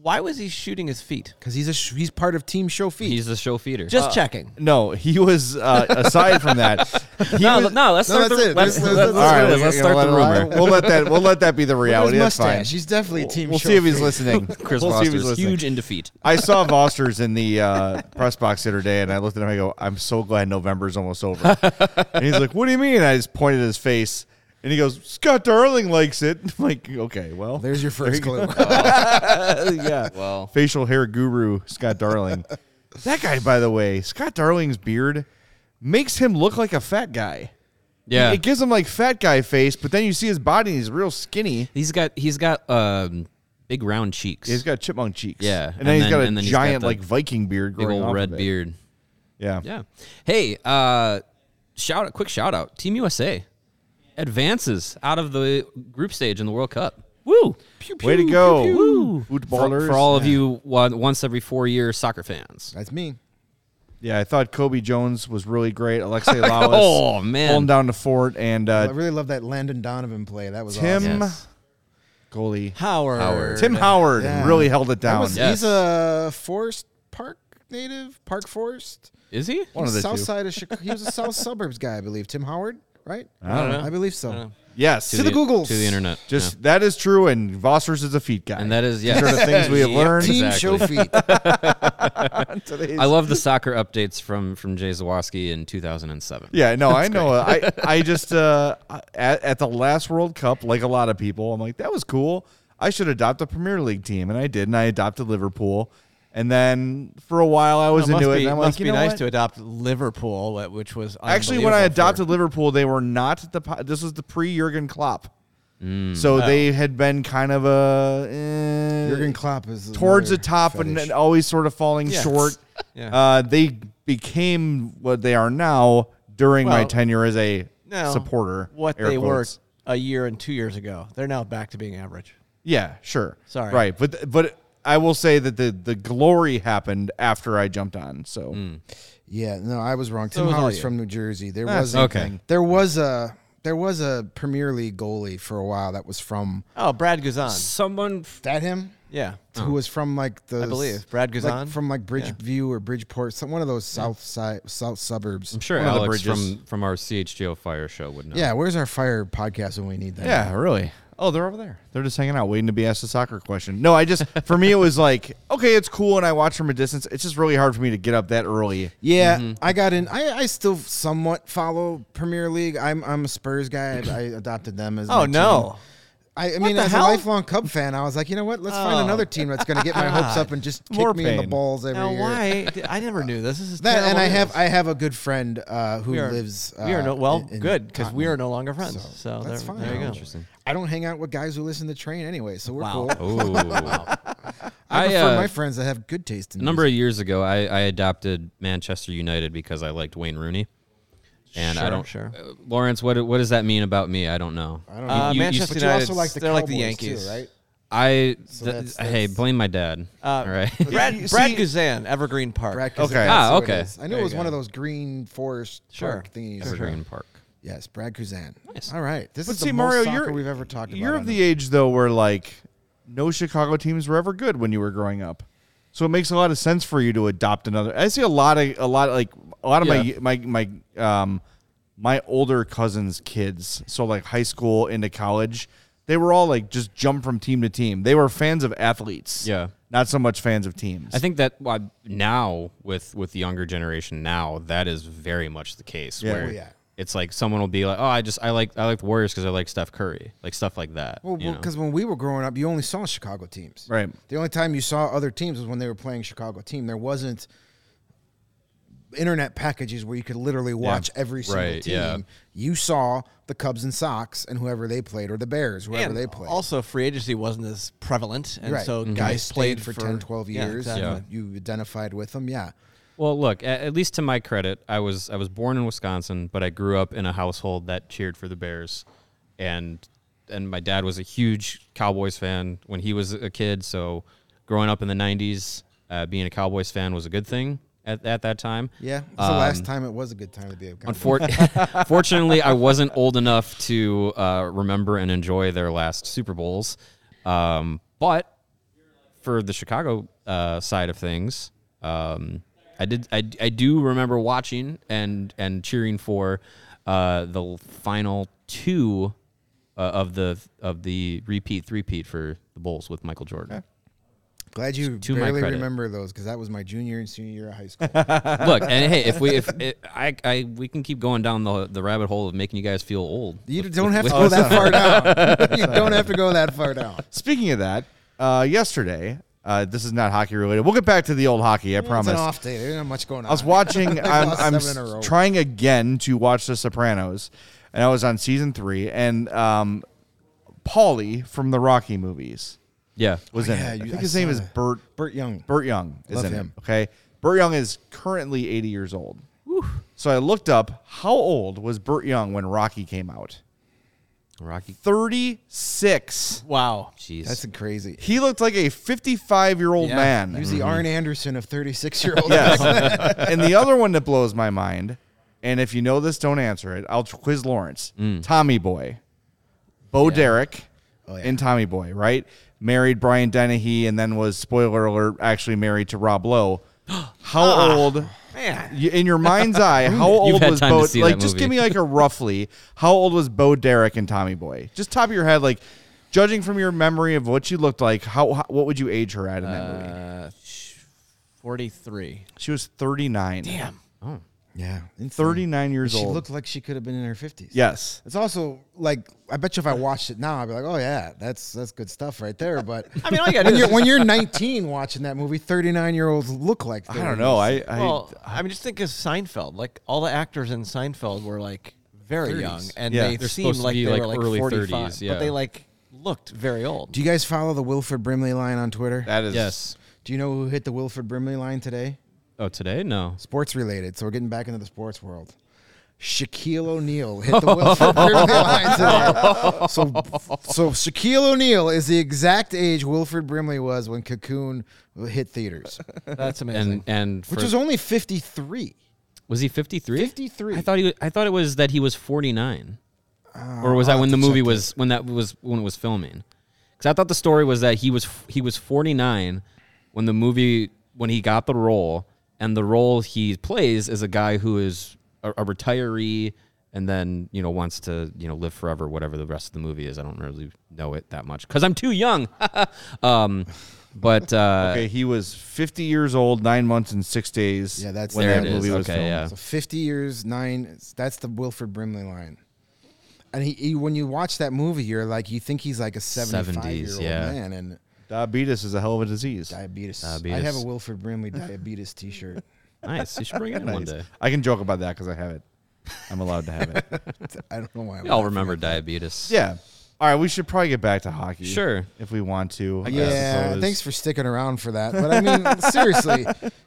B: Why was he shooting his feet?
D: because he's a sh- he's part of Team Show Feet.
C: He's the show feeder.
B: Just checking.
A: No, he was uh, aside from that. He
C: no,
A: was,
C: no. Let's
D: No,
C: start
D: that's
C: the
D: it.
C: let's,
D: Let's-
C: let's,
D: let's-
C: let's,
A: All right,
C: let's,
A: we're
C: start
A: gonna
C: the
A: let-
C: rumor.
A: We'll let that. We'll let that be the
D: Look at
A: reality.
D: his
A: That's fine.
D: mustache. He's definitely Team
A: We'll
D: Show
A: see if he's
D: Feet.
A: listening.
C: Chris
A: we'll see if he's
C: Foster's
A: listening.
C: huge in defeat.
A: I saw Foster's in the uh, press box the other day, and I looked at him. I go, "I'm so glad November's almost over." and he's like, "What do you mean?" I just pointed at his face, And he goes, Scott Darling likes it. I'm like, okay, well,
D: There's your first clue.
A: yeah.
C: Well,
A: Facial hair guru, Scott Darling. that guy, by the way, Scott Darling's beard makes him look like a fat guy.
C: yeah.
A: It gives him like fat guy face, but then you see his body and he's real skinny.
C: He's got he's got um, big round cheeks.
A: He's got chipmunk cheeks.
C: Yeah,
A: And,
C: and
A: then he's
C: then-
A: got a
C: and then he's got
A: giant
C: the
A: like Viking beard
C: big old
A: off
C: red
A: of it.
C: beard.
A: Yeah.
C: Yeah. Hey, uh, shout out, quick shout out, Team USA advances out of the group stage in the World Cup. Woo!
A: Way to go.
C: Woo! For,
A: Footballers.
C: for all of you one, once every four year soccer fans.
D: That's me.
A: Yeah, I thought Cobi Jones was really great. Alexi Lalas
C: Oh, man.
A: holding down the fort and
D: I
A: uh,
D: really love that Landon Donovan play. That was
A: Tim
D: awesome.
C: Yes.
A: goalie
B: Howard.
C: Howard.
A: Tim Howard
D: Yeah.
A: really held it down.
D: was-
C: Yes.
D: He's a Forest Park native, Park Forest.
C: Is he?
A: One of the
D: south
A: two.
D: side of Chicago. He was a south suburbs guy, I believe. Tim Howard, right?
A: I don't know.
D: I believe so.
A: Yes,
D: To the Googles.
C: To the internet.
A: just
C: Yeah.
A: that is true. And Vossers is a feet guy.
C: And that is, yeah.
A: These are the things we have
C: Yep,
A: learned.
D: Team
C: exactly.
D: show feet.
A: Today's-
C: I love the soccer updates from from Jay Zawoski in 2007.
A: Yeah, no, I know. I I just uh, at, at the last World Cup, like a lot of people, I'm like, that was cool. I should adopt a Premier League team, and I did, and I adopted Liverpool. And then for a while, I was
B: Well,
A: into
B: must
A: it.
B: be,
A: and I'm like,
B: must
A: you
B: be
A: know
B: nice
A: what?
B: to adopt Liverpool, uh, which was
A: Actually, when I
B: unbelievable for-
A: adopted Liverpool, they were not the. This was the pre Jurgen Klopp, so
B: Oh.
A: they had been kind of a eh,
D: Jurgen Klopp is
A: towards the top and,
D: fetish.
A: and always sort of falling
B: Yes.
A: short.
B: Yeah.
A: Uh, they became what they are now during my tenure as a
B: No,
A: supporter.
B: What
A: air
B: they were a year and two years ago, they're now back to being average.
A: Yeah, sure.
B: Sorry.
A: Right, but but I will say that the the glory happened after I jumped on. So
D: Yeah, no, I was wrong. Tim
B: was
D: Howard's from New Jersey. There
A: Ah,
D: was
A: same
C: Okay.
D: there was a there was a Premier League goalie for a while that was from
B: Oh, Brad Guzan.
C: Someone
D: that him
B: Yeah.
D: who was from like the
B: I believe. Brad
D: like,
B: Guzan?
D: from like Bridgeview or Bridgeport, some one of those south side south suburbs.
C: I'm sure
A: One
C: Alex from from our CHGO Fire show would know.
D: Yeah, where's our fire podcast when we need that?
A: Yeah, really. Oh, they're over there. They're just hanging out, waiting to be asked a soccer question. No, I just for me it was like, okay, it's cool, and I watch from a distance. It's just really hard for me to get up that early.
D: Yeah, mm-hmm. I got in. I, I still somewhat follow Premier League. I'm I'm a Spurs guy. I, I adopted them as.
B: Oh no.
D: team. I, I mean,
B: the
D: as
B: hell?
D: a lifelong Cub fan, I was like, you know what? Let's find
B: Oh,
D: another team that's going to get my hopes up and just kick
A: More
D: me in the
A: pain.
D: balls every
B: Now
D: year.
B: why? I never knew this. This is
D: That, and I have. I have a good friend uh, who
B: we are,
D: lives. Uh,
B: we are no well
D: in- in
B: good because we are no longer friends.
D: So,
B: So,
D: that's
B: there,
D: fine.
B: there you go.
C: Interesting.
D: I don't hang out with guys who listen to Train anyway, so we're
B: Wow.
D: cool.
C: Oh,
D: I
C: I,
D: prefer
C: uh,
D: my friends that have good taste in
C: a number
D: music.
C: of years ago, I, I adopted Manchester United because I liked Wayne Rooney. And I don't,
B: sure.
C: uh, Lawrence, what what does that mean about me? I don't know.
D: I don't know.
B: Uh,
C: You- you-
B: Manchester
D: but you also
B: United,
D: like the
B: they're like the Yankees,
D: too, right?
C: I
D: So
C: th-
D: that's-
C: hey, blame my dad.
B: Uh,
C: All right.
B: Brad,
A: You
B: Brad Guzan, Evergreen Park.
D: Brad
A: Okay.
D: Guzan,
C: Ah,
D: that's what it
C: okay.
D: I knew
B: There
D: it was one of those green forest
B: Sure.
D: park thingies.
C: Evergreen Park.
D: Yes, Brad Guzan.
C: Nice.
D: All right, this
A: But
D: is
A: see,
D: the
A: Mario,
D: most soccer
A: you're
D: we've ever talked about.
A: You're of the
D: this.
A: age though where like no Chicago teams were ever good when you were growing up, so it makes a lot of sense for you to adopt another. I see a lot of a lot of, like a lot of
B: Yeah.
A: my my my um my older cousins' kids, so like high school into college, they were all like just jump from team to team. They were fans of athletes,
C: Yeah.
A: not so much fans of teams.
C: I think that well, now with with the younger generation now that is very much the case.
A: Yeah.
C: Where
D: Oh, yeah.
C: It's like someone will be like, "Oh, I just I like I like the Warriors because I like Steph Curry, like stuff like that."
D: Well,
C: you know?
D: because when we were growing up, you only saw Chicago teams.
A: Right.
D: The only time you saw other teams was when they were playing Chicago team. There wasn't internet packages where you could literally watch every single
C: Right,
D: team.
C: yeah.
D: You saw the Cubs and Sox and whoever they played, or the Bears, whoever
B: And
D: they played.
B: also, free agency wasn't as prevalent, and
D: right.
B: so
D: Mhm.
B: guys played
D: for,
B: for
D: 10, 12
B: Yeah,
D: years.
B: exactly.
D: and You identified with them. Yeah.
C: Well, look, at, at least to my credit, I was I was born in Wisconsin, but I grew up in a household that cheered for the Bears, and and my dad was a huge Cowboys fan when he was a kid. So, growing up in the '90s, uh, being a Cowboys fan was a good thing at, at that time.
D: Yeah. It's the last
C: Um,
D: time it was a good time to be a.
C: Unfor- Fortunately, I wasn't old enough to uh, remember and enjoy their last Super Bowls. Um, but for the Chicago uh, side of things, um, I did. I, I do remember watching and and cheering for uh, the final two uh, of the of the repeat three-peat for the Bulls with Michael Jordan.
D: Glad you
C: to
D: barely remember those because that was my junior and senior year of high school.
C: Look, and hey, if we if it, I I we can keep going down the the rabbit hole of making you guys feel old.
D: You
C: with-
D: don't
C: with-
D: have to go that far down. you don't have to go that far down.
A: Speaking of that, uh, yesterday, uh, this is not hockey related. We'll get back to the old hockey. I promise.
D: It's an off day. There's not much going on.
A: I was watching. I'm, I'm
D: seven in a row.
A: s- trying again to watch The Sopranos, and I was on season three. And um, Paulie from the Rocky movies
C: yeah.
A: was
D: Oh,
A: in
D: yeah,
A: it. I
D: you-
A: think
D: I
A: his name
D: saw
A: is
D: that.
A: Burt.
D: Burt Young.
A: Burt Young is
D: Love
A: in
D: him.
A: it. Okay, Burt Young is currently 80 years old. So I looked up how old was Burt Young when Rocky came out.
C: Rocky.
A: 36.
B: Wow.
C: Jeez.
D: That's crazy.
A: He looked like a 55 year old
B: Yeah,
A: man.
D: He was the mm-hmm. Arn Anderson of 36 year old.
A: Yes. and the other one that blows my mind, and if you know this, don't answer it. I'll quiz Lawrence. Mm. Tommy Boy. Bo Derek
D: Oh, yeah.
A: in Tommy Boy, right? Married Brian Dennehy and then was, spoiler alert, actually married to Rob Lowe. How old,
B: Man.
A: in your mind's eye, how old was Bo? Like, just give me like a roughly, how old was Bo Derek and Tommy Boy? Just top of your head, like, judging from your memory of what she looked like, how, how what would you age her at in that movie?
B: Uh, sh- 43.
A: She was 39.
B: Damn.
C: oh.
D: Yeah. insane.
A: 39 years
D: She
A: old.
D: She looked like she could have been in her 50s.
A: yes.
D: It's also like I bet you if I watched it now, I'd be like, "Oh yeah, that's that's good stuff right there." But
B: I mean, all you gotta
D: when
B: do
D: you're when you're 19 watching that movie, 39 year olds look like
A: I don't know. I, I
B: well, I mean, just think of Seinfeld. Like all the actors in Seinfeld were like very
D: 30s.
B: young, and
A: Yeah.
B: they seemed like they
C: like,
B: were like
C: early
B: 45,
C: 30s, yeah.
B: but they like looked very old.
D: Do you guys follow the Wilford Brimley line on Twitter?
A: that is
C: Yes.
D: Do you know who hit the Wilford Brimley line today?
C: Oh, today? No.
D: Sports related. So we're getting back into the sports world. Shaquille O'Neal hit the Wilford Brimley line today. So, so Shaquille O'Neal is the exact age Wilford Brimley was when Cocoon hit theaters,
B: That's amazing.
C: And and
D: which was only 53.
C: was he 53?
D: 53.
C: I thought he I thought it was that he was 49. Uh, or was that
D: I'll
C: when the movie
D: check
C: was when that was when it was filming? Cuz I thought the story was that he was he was 49 when the movie when he got the role and the role he plays is a guy who is a, a retiree and then, you know, wants to, you know, live forever whatever the rest of the movie is. I don't really know it that much cuz I'm too young. um but uh
A: Okay, he was 50 years old, nine months and six days.
D: Yeah, that's-
A: when
C: There
A: that
C: it is.
A: movie was
C: Okay,
A: filmed.
C: yeah.
D: So 50 years, nine. That's the Wilford Brimley line. And he, he, when you watch that movie, you're like, you think he's like a 75 year
C: 70s,
D: old
C: yeah.
D: man, and
A: Diabetes is a hell of a disease.
D: diabetes.
C: Diabetes.
D: I have a Wilford Brimley diabetes T-shirt.
C: nice. You should bring it in one
A: Nice.
C: day.
A: I can joke about that because I have it. I'm allowed to have it.
D: I don't know why. I'm
C: We all
D: laughing
C: remember diabetes.
A: yeah. All right, we should probably get back to hockey.
C: Sure.
A: If we want to. I
D: Yeah,
A: suppose.
D: thanks for sticking around for that. But I mean, seriously,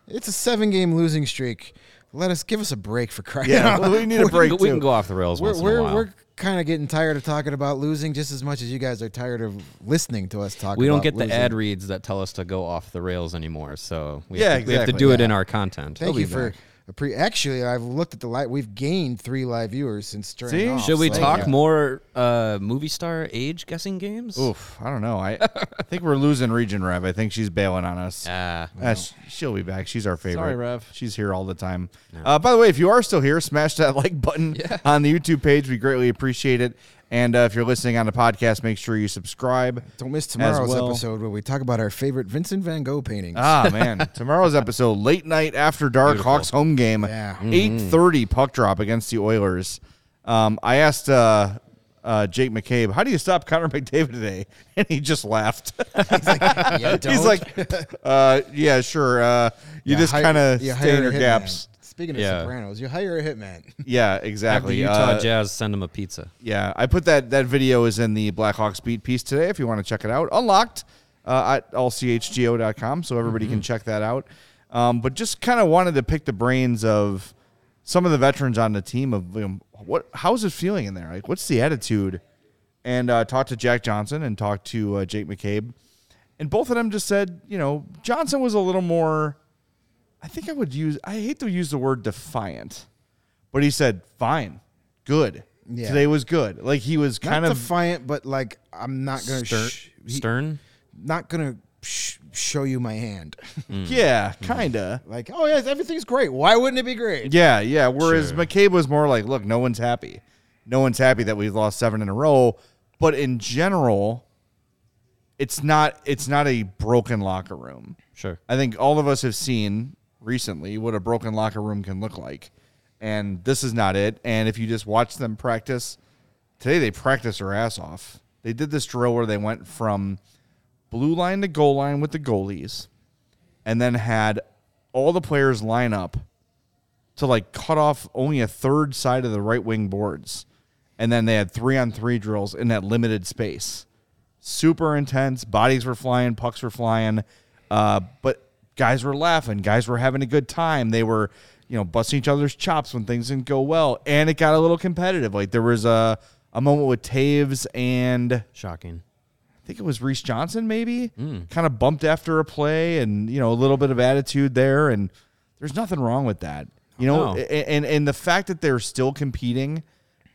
D: it's a seven-game losing streak. Let us give us a break for crying
A: Yeah,
D: out
A: well, we need a break
C: we, we
A: too.
C: can go off the rails
D: We're
C: once in a
D: we're,
C: while.
D: we're kind of getting tired of talking about losing just as much as you guys are tired of listening to us talk.
C: we don't
D: about
C: get the
D: losing.
C: ad reads that tell us to go off the rails anymore. So we,
A: Yeah,
C: have, to, we have to
A: exactly.
C: do it in our content.
D: Thank
A: He'll
D: you for
A: back.
D: Pre- actually, I've looked at the light. We've gained three live viewers since turning
A: See?
D: off.
C: Should we
D: so-
C: talk
D: Yeah.
C: more uh, movie star age guessing games?
A: Oof, I don't know. I, I think we're losing Region Rev. I think she's bailing on us.
C: Ah,
A: Uh, sh- she'll be back. She's our favorite.
B: Sorry, Rev.
A: She's here all the time. Uh, by the way, if you are still here, smash that like button on the YouTube page. We greatly appreciate it. And uh, if you're listening on the podcast, make sure you subscribe.
D: Don't miss tomorrow's
A: well.
D: episode where we talk about our favorite Vincent Van Gogh paintings.
A: Ah man, tomorrow's episode, late night after dark,
C: Beautiful.
A: Hawks home game,
D: Yeah.
A: eight thirty puck drop against the Oilers. Um, I asked uh, uh, Jake McCabe, "How do you stop Connor McDavid today?" And he just laughed.
D: yeah,
A: He's
D: don't.
A: like, uh, "Yeah, sure. Uh, you
D: Yeah,
A: just kind of
D: you
A: stay in your
D: hitman.
A: gaps."
D: Speaking of
C: Yeah.
D: Sopranos, you hire a hitman.
A: Yeah,
C: have the
A: exactly.
C: Utah
A: Uh,
C: Jazz send him a pizza.
A: Yeah, I put that that video is in the Blackhawks beat piece today. If you want to check it out, unlocked uh, at allchgo.com, so everybody
C: Mm-hmm.
A: can check that out. Um, but just kind of wanted to pick the brains of some of the veterans on the team of you know, what how's it feeling in there? Like, what's the attitude? And uh, talked to Jack Johnson and talked to uh, Jake McCabe, and both of them just said, you know, Johnson was a little more. I think I would use. I hate to use the word defiant, but he said, "Fine, good."
D: Yeah.
A: Today was good. Like he was kind
D: not
A: of
D: defiant, but like I'm not gonna
C: Stern.
D: sh- he-
C: Stern.
D: not gonna sh- show you my hand. Mm.
A: yeah, kinda.
D: like, oh yeah, everything's great. Why wouldn't it be great?
A: Yeah, yeah. Whereas
C: Sure.
A: McCabe was more like, look, no one's happy. No one's happy that we've lost seven in a row. But in general, it's not it's not a broken locker room.
C: Sure.
A: I think all of us have seen recently what a broken locker room can look like. And this is not it. And if you just watch them practice, today they practice their ass off. They did this drill where they went from blue line to goal line with the goalies and then had all the players line up to like cut off only a third side of the right wing boards. And then they had three on three drills in that limited space. Super intense. Bodies were flying, pucks were flying. Uh, but guys were laughing. Guys were having a good time. They were, you know, busting each other's chops when things didn't go well. And it got a little competitive. Like there was a, a moment with Toews and
C: Shocking.
A: I think it was Reese Johnson, maybe, kind of bumped after a play, and you know a little bit of attitude there, and there's nothing wrong with that, you know,
C: No.
A: and and the fact that they're still competing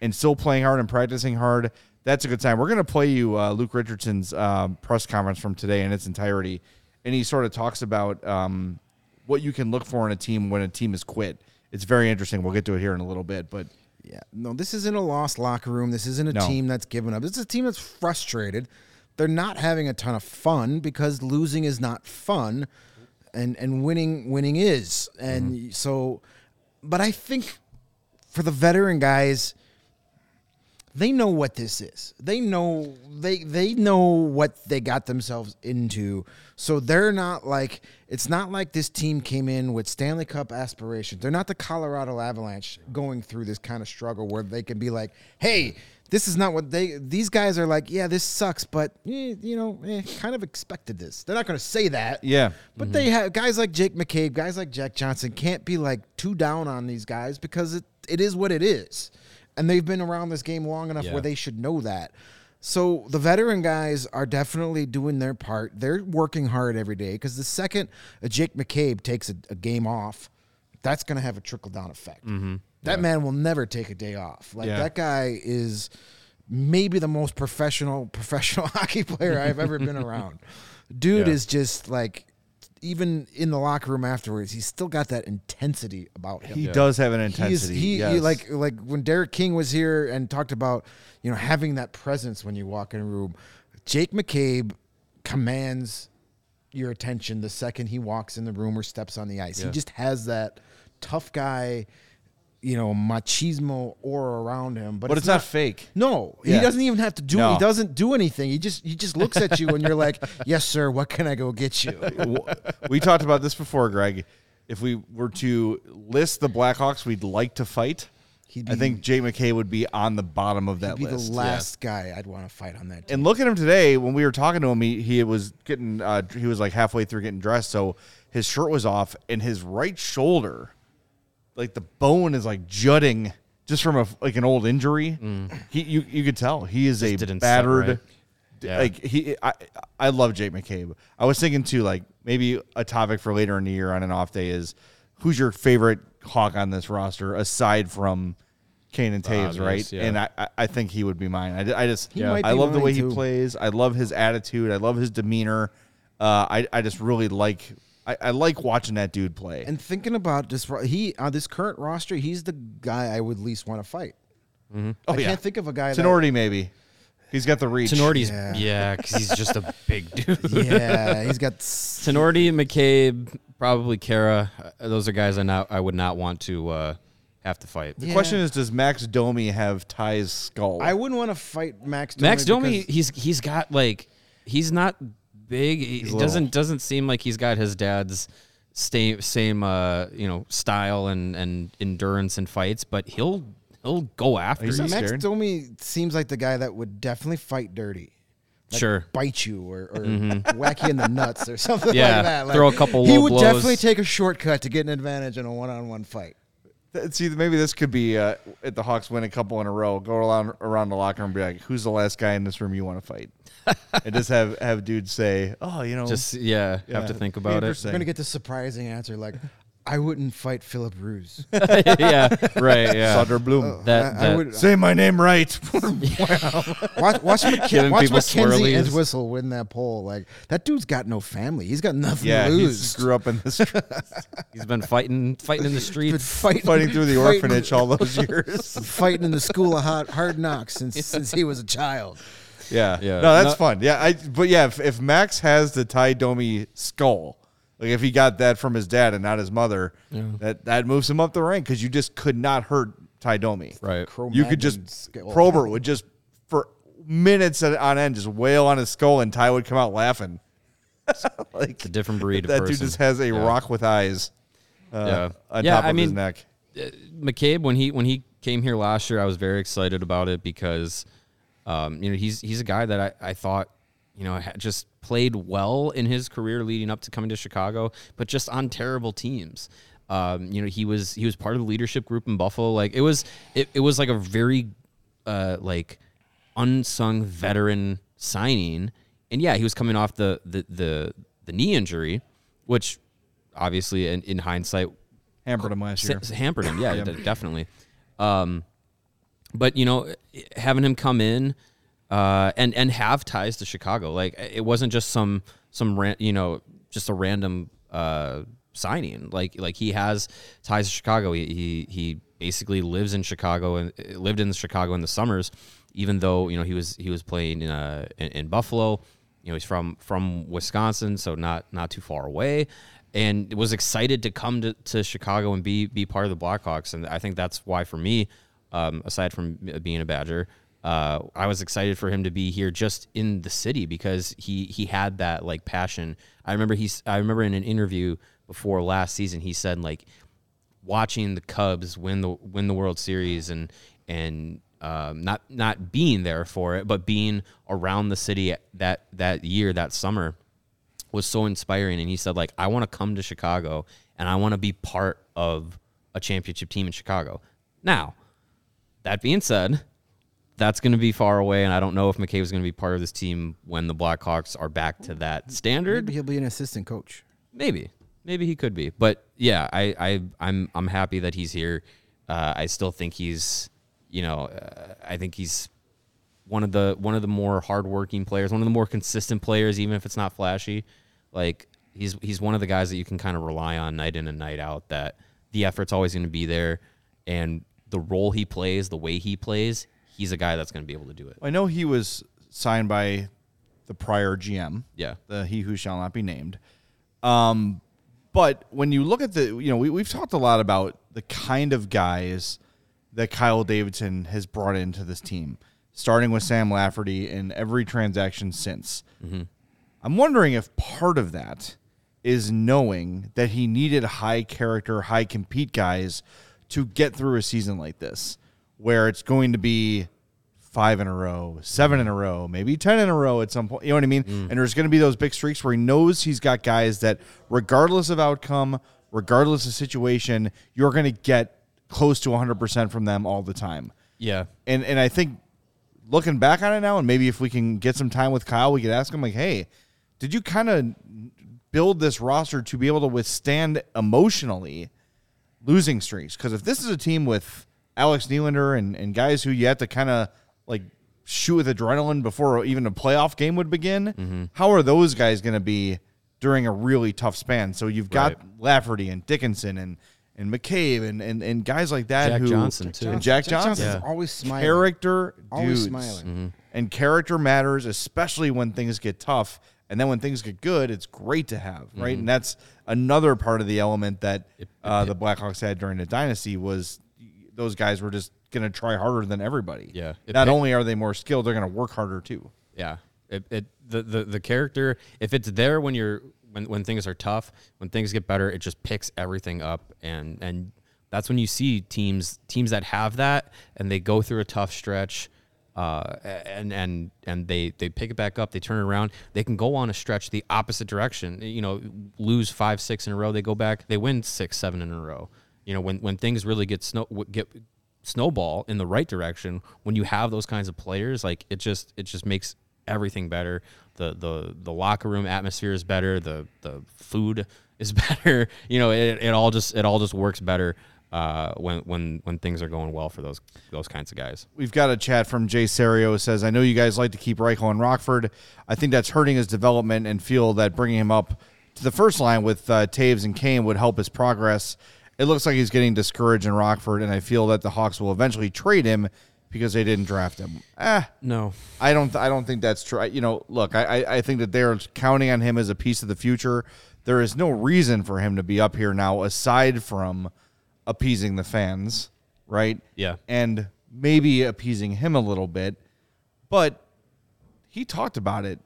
A: and still playing hard and practicing hard, that's a good sign. We're gonna play you uh, Luke Richardson's um, press conference from today in its entirety, and he sort of talks about um, what you can look for in a team when a team is quit. It's very interesting. We'll get to it here in a little bit, but
D: Yeah, no, this isn't a lost locker room. This isn't a
A: No.
D: team that's given up. This is a team that's frustrated. They're not having a ton of fun because losing is not fun, and and winning winning is. And so, but I think for the veteran guys, they know what this is. They know they they know what they got themselves into. So they're not like it's not like this team came in with Stanley Cup aspirations. They're not the Colorado Avalanche going through this kind of struggle where they can be like, "Hey, this is not what they these guys are like, yeah, this sucks, but eh, you know, eh, kind of expected this." They're not going to say that.
A: Yeah.
D: But they have guys like Jake McCabe, guys like Jack Johnson can't be like too down on these guys because it, it is what it is. And they've been around this game long enough
C: Yeah.
D: where they should know that. So the veteran guys are definitely doing their part. They're working hard every day because the second a Jake McCabe takes a, a game off, that's going to have a trickle down effect. Mm-hmm. That man will never take a day off. Like
A: Yeah.
D: that guy is maybe the most professional professional hockey player I've ever been around. Dude
A: Yeah.
D: is just like even in the locker room afterwards, he's still got that intensity about him.
A: he does have an
D: He is-
A: intensity.
D: he, he- like like when Derek King was here and talked about you know having that presence when you walk in a room. Jake McCabe commands your attention the second he walks in the room or steps on the ice. He just has that tough guy, you know, machismo aura around him. But,
A: but it's not fake.
D: no,
A: Yeah.
D: he doesn't even have to do.
A: No.
D: He doesn't do anything. He just he just looks at you and you're like, "Yes, sir. What can I go get you?"
A: we talked about this before, Greg. If we were to list the Blackhawks we'd like to fight,
D: He'd
A: I think Jake McCabe would be on the bottom of that
D: Be
A: list.
D: the last guy I'd want to fight on that. Team.
A: And look at him today. When we were talking to him, he, he was getting uh, he was like halfway through getting dressed, so his shirt was off, and his right shoulder, like the bone, is like jutting just from a like an old injury. He you you could tell he is a
C: Mm. didn't
A: battered.
C: right. Yeah.
A: Like he, I, I love Jake McCabe. I was thinking too, like maybe a topic for later in the year on an off day is who's your favorite Hawk on this roster aside from Kane and Toews,
C: Obvious,
A: right?
C: yeah.
A: And I, I- I think he would be mine. I, I just,
D: He might
A: I love the way
D: too.
A: he plays. I love his attitude. I love his demeanor. Uh, I, I just really like, I, I like watching that dude play.
D: And thinking about this, he on this current roster, he's the guy I would least want to fight.
A: oh
D: I
A: yeah,
D: can't think of a guy. that,
A: Tinordi maybe. He's got the reach.
C: Tinordi's
D: Yeah.
C: yeah, because he's just a big dude.
D: Yeah, he's got. s-
C: Tinordi, McCabe, probably Khaira. Uh, those are guys I not I would not want to uh, have to fight.
A: The question is, does Max Domi have Ty's skull?
D: I wouldn't want to fight Max. Domi
C: Max Domi,
D: because-
C: he's he's got like he's not big. He
A: little.
C: doesn't doesn't seem like he's got his dad's same same uh, you know style and and endurance and fights, but he'll he'll go after
A: He's
C: you.
D: Max
A: scared.
D: Domi seems like the guy that would definitely fight dirty. Like
C: Sure.
D: bite you or, or whack you in the nuts or something
C: Yeah,
D: like that. Like,
C: throw a couple
D: He would
C: blows.
D: definitely take a shortcut to get an advantage in a one-on-one fight.
A: Th- See, maybe this could be uh, if the Hawks win a couple in a row. Go around around the locker room and be like, "Who's the last guy in this room you want to fight?" and just have have dudes say, "Oh, you know,
C: Just yeah,
A: Yeah,
C: have to think about it.
A: interesting.
D: We're gonna get the surprising answer like, "I wouldn't fight Philip Ruse."
C: yeah, right. Yeah,
A: Soderblom.
C: Uh, that,
D: I- I would- uh,
A: Say my name right." wow.
D: Watch, watch, McK-
C: Giving
D: watch
C: people
D: Mackenzie
C: swirlies.
D: Entwistle win that poll. Like that dude's got no family. He's got nothing
A: yeah,
D: to
A: he
D: lose.
A: grew up in this
C: he's been fighting fighting in the
D: Been
C: streets.
D: fighting,
A: fighting through the
D: fighting-
A: orphanage all those years.
D: fighting in the school of hard, hard knocks since since he was a child.
A: Yeah,
C: Yeah.
A: No, that's
C: No-
A: fun. Yeah, I. But yeah, if, if Max has the Ty Domi skull, like if he got that from his dad and not his mother, that that moves him up the rank because you just could not hurt Ty Domi.
C: Right.
A: You could just
D: Cro-Magnon skull.
A: Probert would just for minutes on end just wail on his skull and Ty would come out laughing. like
C: It's a different breed of
A: that
C: person.
A: dude just has a
C: Yeah.
A: rock with eyes. Uh,
C: Yeah.
A: on
C: Yeah,
A: top
C: I
A: of his
C: mean,
A: neck.
C: McCabe when he when he came here last year, I was very excited about it because, um, you know, he's he's a guy that I, I thought, you know, just played well in his career leading up to coming to Chicago, but just on terrible teams. Um, you know, he was he was part of the leadership group in Buffalo. Like it was it, it was like a very uh like unsung veteran signing. And yeah, he was coming off the the the, the knee injury, which obviously in, in hindsight
A: Hampered him last year.
C: hampered him. Yeah, de- definitely. Um, but you know, having him come in uh, and and have ties to Chicago, like it wasn't just some some ran, you know just a random uh, signing. Like like he has ties to Chicago. He he, he basically lives in Chicago and uh, lived in Chicago in the summers, even though you know he was he was playing in uh, in, in Buffalo. You know, he's from from Wisconsin, so not not too far away and was excited to come to, to Chicago and be be part of the Blackhawks. And I think that's why for me, um, aside from being a Badger, uh, I was excited for him to be here just in the city because he he had that like passion. I remember he's I remember in an interview before last season he said like watching the Cubs win the win the World Series and and um, not not being there for it, but being around the city that that year that summer was so inspiring and he said like I want to come to Chicago and I want to be part of a championship team in Chicago. Now, that being said, that's going to be far away and I don't know if McCabe is going to be part of this team when the Blackhawks are back to that standard.
D: Maybe he'll be an assistant coach.
C: Maybe. Maybe he could be. But yeah, I, I I'm I'm happy that he's here. Uh, I still think he's you know, uh, I think he's one of the one of the more hardworking players, one of the more consistent players, even if it's not flashy. Like he's he's one of the guys that you can kind of rely on night in and night out. That the effort's always going to be there, and the role he plays, the way he plays, he's a guy that's going to be able to do it.
A: I know he was signed by the prior GM.
C: Yeah.
A: The he who shall not be named. Um, but when you look at the, you know, we, we've talked a lot about the kind of guys that Kyle Davidson has brought into this team, starting with Sam Lafferty in every transaction since. I'm wondering if part of that is knowing that he needed high character, high compete guys to get through a season like this, where it's going to be five in a row, seven in a row, maybe 10 in a row at some point. You know what I mean? Mm. And there's going to be those big streaks where he knows he's got guys that, regardless of outcome, regardless of situation, you're going to get close to 100% from them all the time.
C: Yeah.
A: And and I think looking back on it now, and maybe if we can get some time with Kyle, we could ask him like, "Hey, did you kind of build this roster to be able to withstand emotionally losing streaks? Because if this is a team with Alex Nylander and and guys who you have to kind of like shoot with adrenaline before even a playoff game would begin, how are those guys going to be during a really tough span? So you've got
C: Right.
A: Lafferty and Dickinson and and McCabe and, and, and guys like that
C: Jack
A: who
C: Johnson, too.
A: and Jack,
D: Jack
A: Johnson,
D: Johnson's
C: Yeah.
D: always smiling.
A: character
D: Always
A: dudes.
D: smiling.
C: Mm-hmm.
A: And character matters, especially when things get tough. And then when things get good, it's great to have, right?
C: Mm-hmm.
A: And that's another part of the element that uh, the Blackhawks had during the dynasty was those guys were just going to try harder than everybody.
C: Yeah. It
A: Not only are they more skilled, they're going to work harder too.
C: Yeah. It, it the, the the character if it's there when you're when when things are tough, when things get better, it just picks everything up and and that's when you see teams teams that have that and they go through a tough stretch uh, and and and they they pick it back up, they turn it around, they can go on a stretch the opposite direction. You know, lose five, six in a row, they go back, they win six, seven in a row. You know, when when things really get snow get snowball in the right direction when you have those kinds of players like it just it just makes everything better the the the locker room atmosphere is better the the food is better you know it, it all just it all just works better uh, when when when things are going well for those those kinds of guys
A: We've got a chat from Jay Serio says, I know you guys like to keep Reichel in Rockford. I think that's hurting his development and feel that bringing him up to the first line with uh, Toews and Kane would help his progress. It looks like he's getting discouraged in Rockford, and I feel that the Hawks will eventually trade him because they didn't draft him. Ah,
C: No.
A: I don't. I don't think that's true. I- You know, look, I, I I think that they're counting on him as a piece of the future. There is no reason for him to be up here now, aside from appeasing the fans, right?
C: Yeah.
A: and maybe appeasing him a little bit. But he talked about it.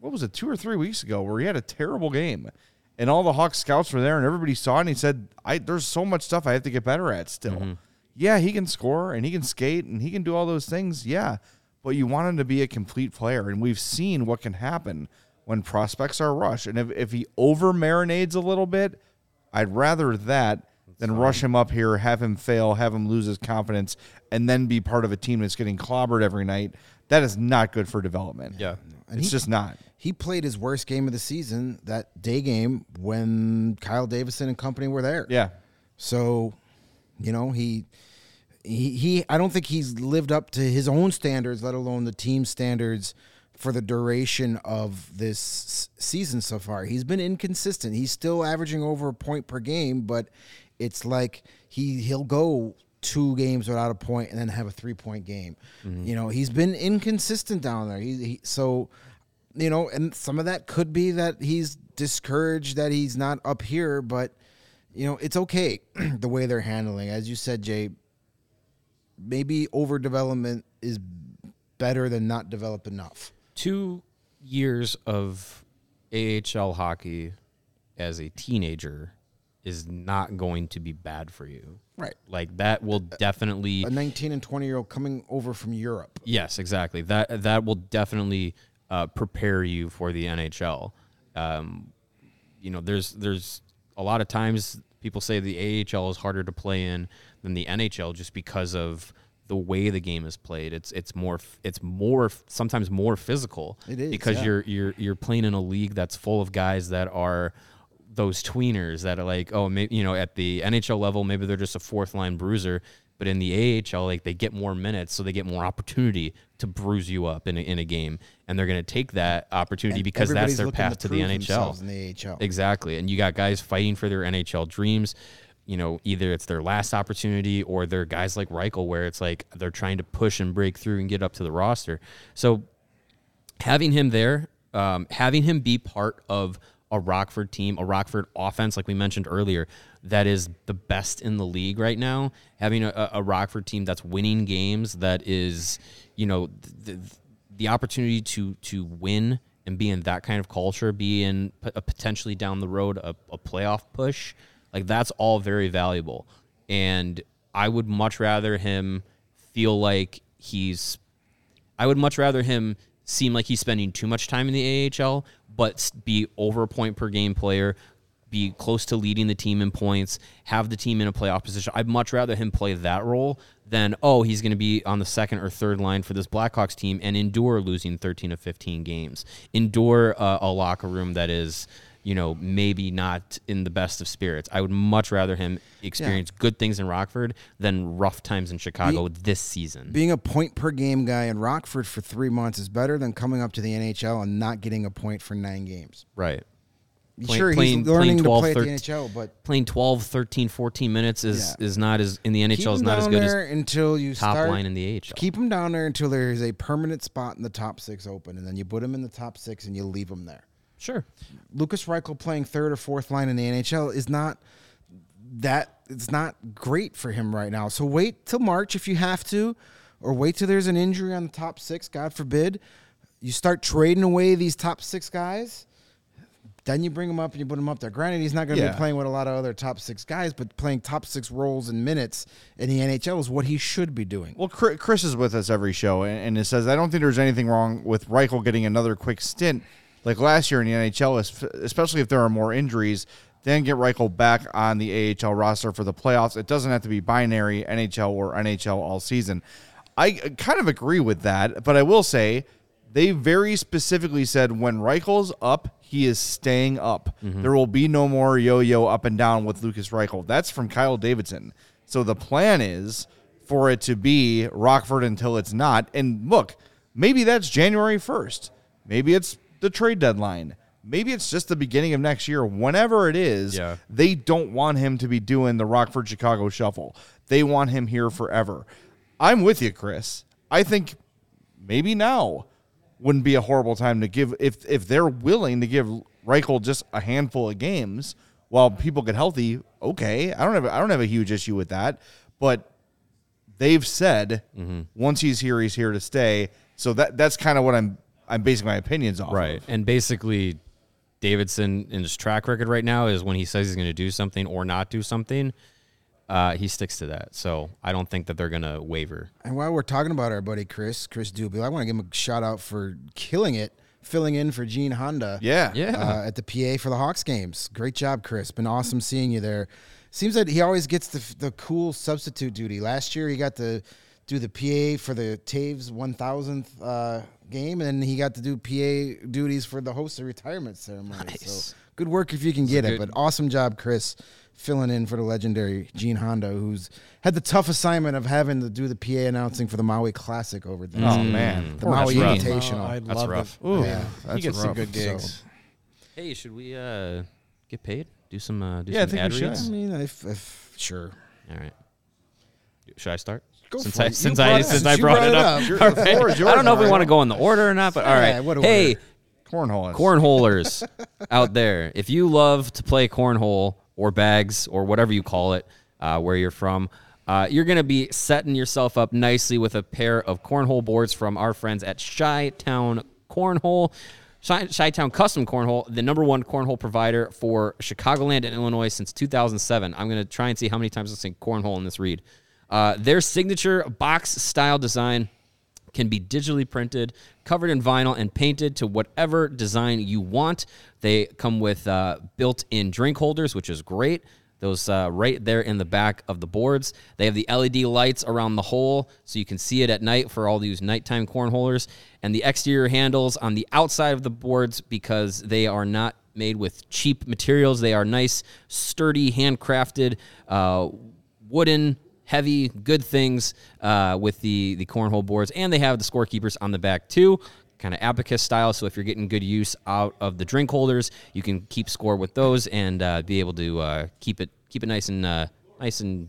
A: What was it, two or three weeks ago, where he had a terrible game, and all the Hawks scouts were there, and everybody saw it, and he said, "I there's so much stuff I have to get better at still." Mm-hmm. Yeah, he can score and he can skate and he can do all those things. Yeah, but you want him to be a complete player, and we've seen what can happen when prospects are rushed. And if if he over marinades a little bit, I'd rather that than rush him up here, have him fail, have him lose his confidence, and then be part of a team that's getting clobbered every night. That is not good for development.
C: Yeah.
A: It's
D: he-
A: just not.
D: He played his worst game of the season, that day game, when Kyle Davidson and company were there.
A: Yeah,
D: So, you know, he he he I don't think he's lived up to his own standards, let alone the team standards for the duration of this season so far. He's been inconsistent. He's still averaging over a point per game, but it's like he he'll go two games without a point and then have a three point game. You know, he's been inconsistent down there. He, he so you know, and some of that could be that he's discouraged that he's not up here, but you know, it's okay the way they're handling. As you said, Jay, maybe overdevelopment is better than not developed enough.
C: Two years of AHL hockey as a teenager is not going to be bad for you.
D: Right.
C: Like that will definitely
D: A 19 and 20 year old coming over from Europe.
C: Yes, exactly. That that will definitely uh, prepare you for the NHL. Um, you know, there's there's a lot of times people say the AHL is harder to play in than the NHL just because of the way the game is played. It's it's more it's more sometimes more physical.
D: It is,
C: because
D: yeah.
C: you're you're you're playing in a league that's full of guys that are those tweeners that are like, oh, maybe you know, at the NHL level, maybe they're just a fourth line bruiser, but in the AHL, like they get more minutes, so they get more opportunity to bruise you up in a, in a game, and they're going to take that opportunity
D: And
C: because that's their path to, the NHL.
D: The AHL.
C: Exactly, and you got guys fighting for their NHL dreams. You know, either it's their last opportunity or they're guys like Reichel, where it's like they're trying to push and break through and get up to the roster. So having him there, um, having him be part of a Rockford team, a Rockford offense, like we mentioned earlier, that is the best in the league right now. Having a, a Rockford team that's winning games, that is, you know, the, the opportunity to to win and be in that kind of culture, be in a potentially down the road a, a playoff push, like that's all very valuable. And I would much rather him feel like he's I would much rather him seem like he's spending too much time in the AHL, but be over a point per game player, be close to leading the team in points, have the team in a playoff position. I'd much rather him play that role than, oh, he's going to be on the second or third line for this Blackhawks team and endure losing 13 of 15 games, endure uh, a locker room that is. You know, maybe not in the best of spirits. I would much rather him experience good things in Rockford than rough times in Chicago this season.
D: Being a point per game guy in Rockford for three months is better than coming up to the NHL and not getting a point for nine games.
C: right. Play-
D: sure,
C: playing-
D: he's learning
C: playing 12,
D: to play at the
C: 13
D: NHL, but
C: playing 12, 13, 14 minutes is
D: Yeah.
C: is not as in the NHL is not as good as
D: until you
C: top
D: start,
C: line in the AHL.
D: Keep him down there until there is a permanent spot in the top six open, and then you put him in the top six and you leave him there.
C: Sure.
D: Lukas Reichel playing third or fourth line in the NHL is not that it's not great for him right now. So wait till March if you have to, or wait till there's an injury on the top six, God forbid. You start trading away these top six guys. Then you bring him up and you put him up there. Granted, he's not going to
A: Yeah.
D: be playing with a lot of other top six guys, but playing top six roles and minutes in the NHL is what he should be doing.
A: Well, Chris is with us every show, and, and it says I don't think there's anything wrong with Reichel getting another quick stint like last year in the NHL, especially if there are more injuries. Then get Reichel back on the AHL roster for the playoffs. It doesn't have to be binary NHL or NHL all season. I kind of agree with that, but I will say they very specifically said when Reichel's up, he is staying up. Mm-hmm. There will be no more yo-yo up and down with Lukas Reichel. That's from Kyle Davidson. So the plan is for it to be Rockford until it's not. And look, maybe that's January 1st. Maybe it's the trade deadline. Maybe it's just the beginning of next year. Whenever it is,
C: Yeah.
A: they don't want him to be doing the Rockford Chicago shuffle. They want him here forever. I'm with you, Chris. I think maybe now wouldn't be a horrible time to give if if they're willing to give Reichel just a handful of games while people get healthy. Okay, I don't have I don't have a huge issue with that, but they've said
C: Mm-hmm.
A: once he's here, he's here to stay. So that that's kind of what I'm I'm basing my opinions off.
C: Right.
A: of.
C: And basically, Davidson in his track record right now is when he says he's going to do something or not do something, uh, he sticks to that. So I don't think that they're going to waver.
D: And while we're talking about our buddy Chris, Chris Duby, I want to give him a shout out for killing it, filling in for Gene Honda.
A: Yeah.
C: Yeah.
D: uh, at the PA for the Hawks games. Great job, Chris. Been awesome seeing you there. Seems that he always gets the the cool substitute duty. Last year he got to do the PA for the Toews 1000th uh, game, and he got to do PA duties for the Hossa retirement ceremony.
C: Nice.
D: So good work if you can get it. But awesome job, Chris, filling in for the legendary Gene Honda, who's had the tough assignment of having to do the PA announcing for the Maui Classic over there.
A: Oh man,
D: The
A: Poor
D: Maui
A: Gene.
C: rough.
D: Invitational.
B: I
C: That's
B: love
C: rough.
B: it.
A: Ooh,
D: Yeah.
A: that's
B: he gets some good gigs.
D: So-
C: Hey, should we uh, get paid? Do some uh, do
A: Yeah, I
C: some
A: think we should.
C: reads?
D: I mean, if, if sure.
C: All right. Should I start?
D: Go
C: since I. Since
D: brought
C: I
D: it-
C: since
D: since
C: I brought,
D: brought
C: it up.
D: up. Your-
C: All
D: floor
C: I don't know if we want to go in the order or not, but all
D: Yeah,
C: Hey,
D: order?
A: cornhole.
C: cornholers out there, if you love to play cornhole or bags or whatever you call it, uh, where you're from, uh, you're going to be setting yourself up nicely with a pair of cornhole boards from our friends at Chi Town Cornhole. Chi Town Custom Cornhole, the number one cornhole provider for Chicagoland and Illinois since 2007. I'm going to try and see how many times I say cornhole in this read. Uh, their signature box style design can be digitally printed, covered in vinyl, and painted to whatever design you want. They come with uh, built in drink holders, which is great. Those uh, right there in the back of the boards. They have the LED lights around the hole so you can see it at night for all these nighttime cornholers. And the exterior handles on the outside of the boards because they are not made with cheap materials. They are nice, sturdy, handcrafted, uh, wooden heavy, good things uh, with the the cornhole boards, and they have the scorekeepers on the back too, kind of abacus style. So if you're getting good use out of the drink holders, you can keep score with those and uh, be able to uh, keep it keep it nice and uh, nice and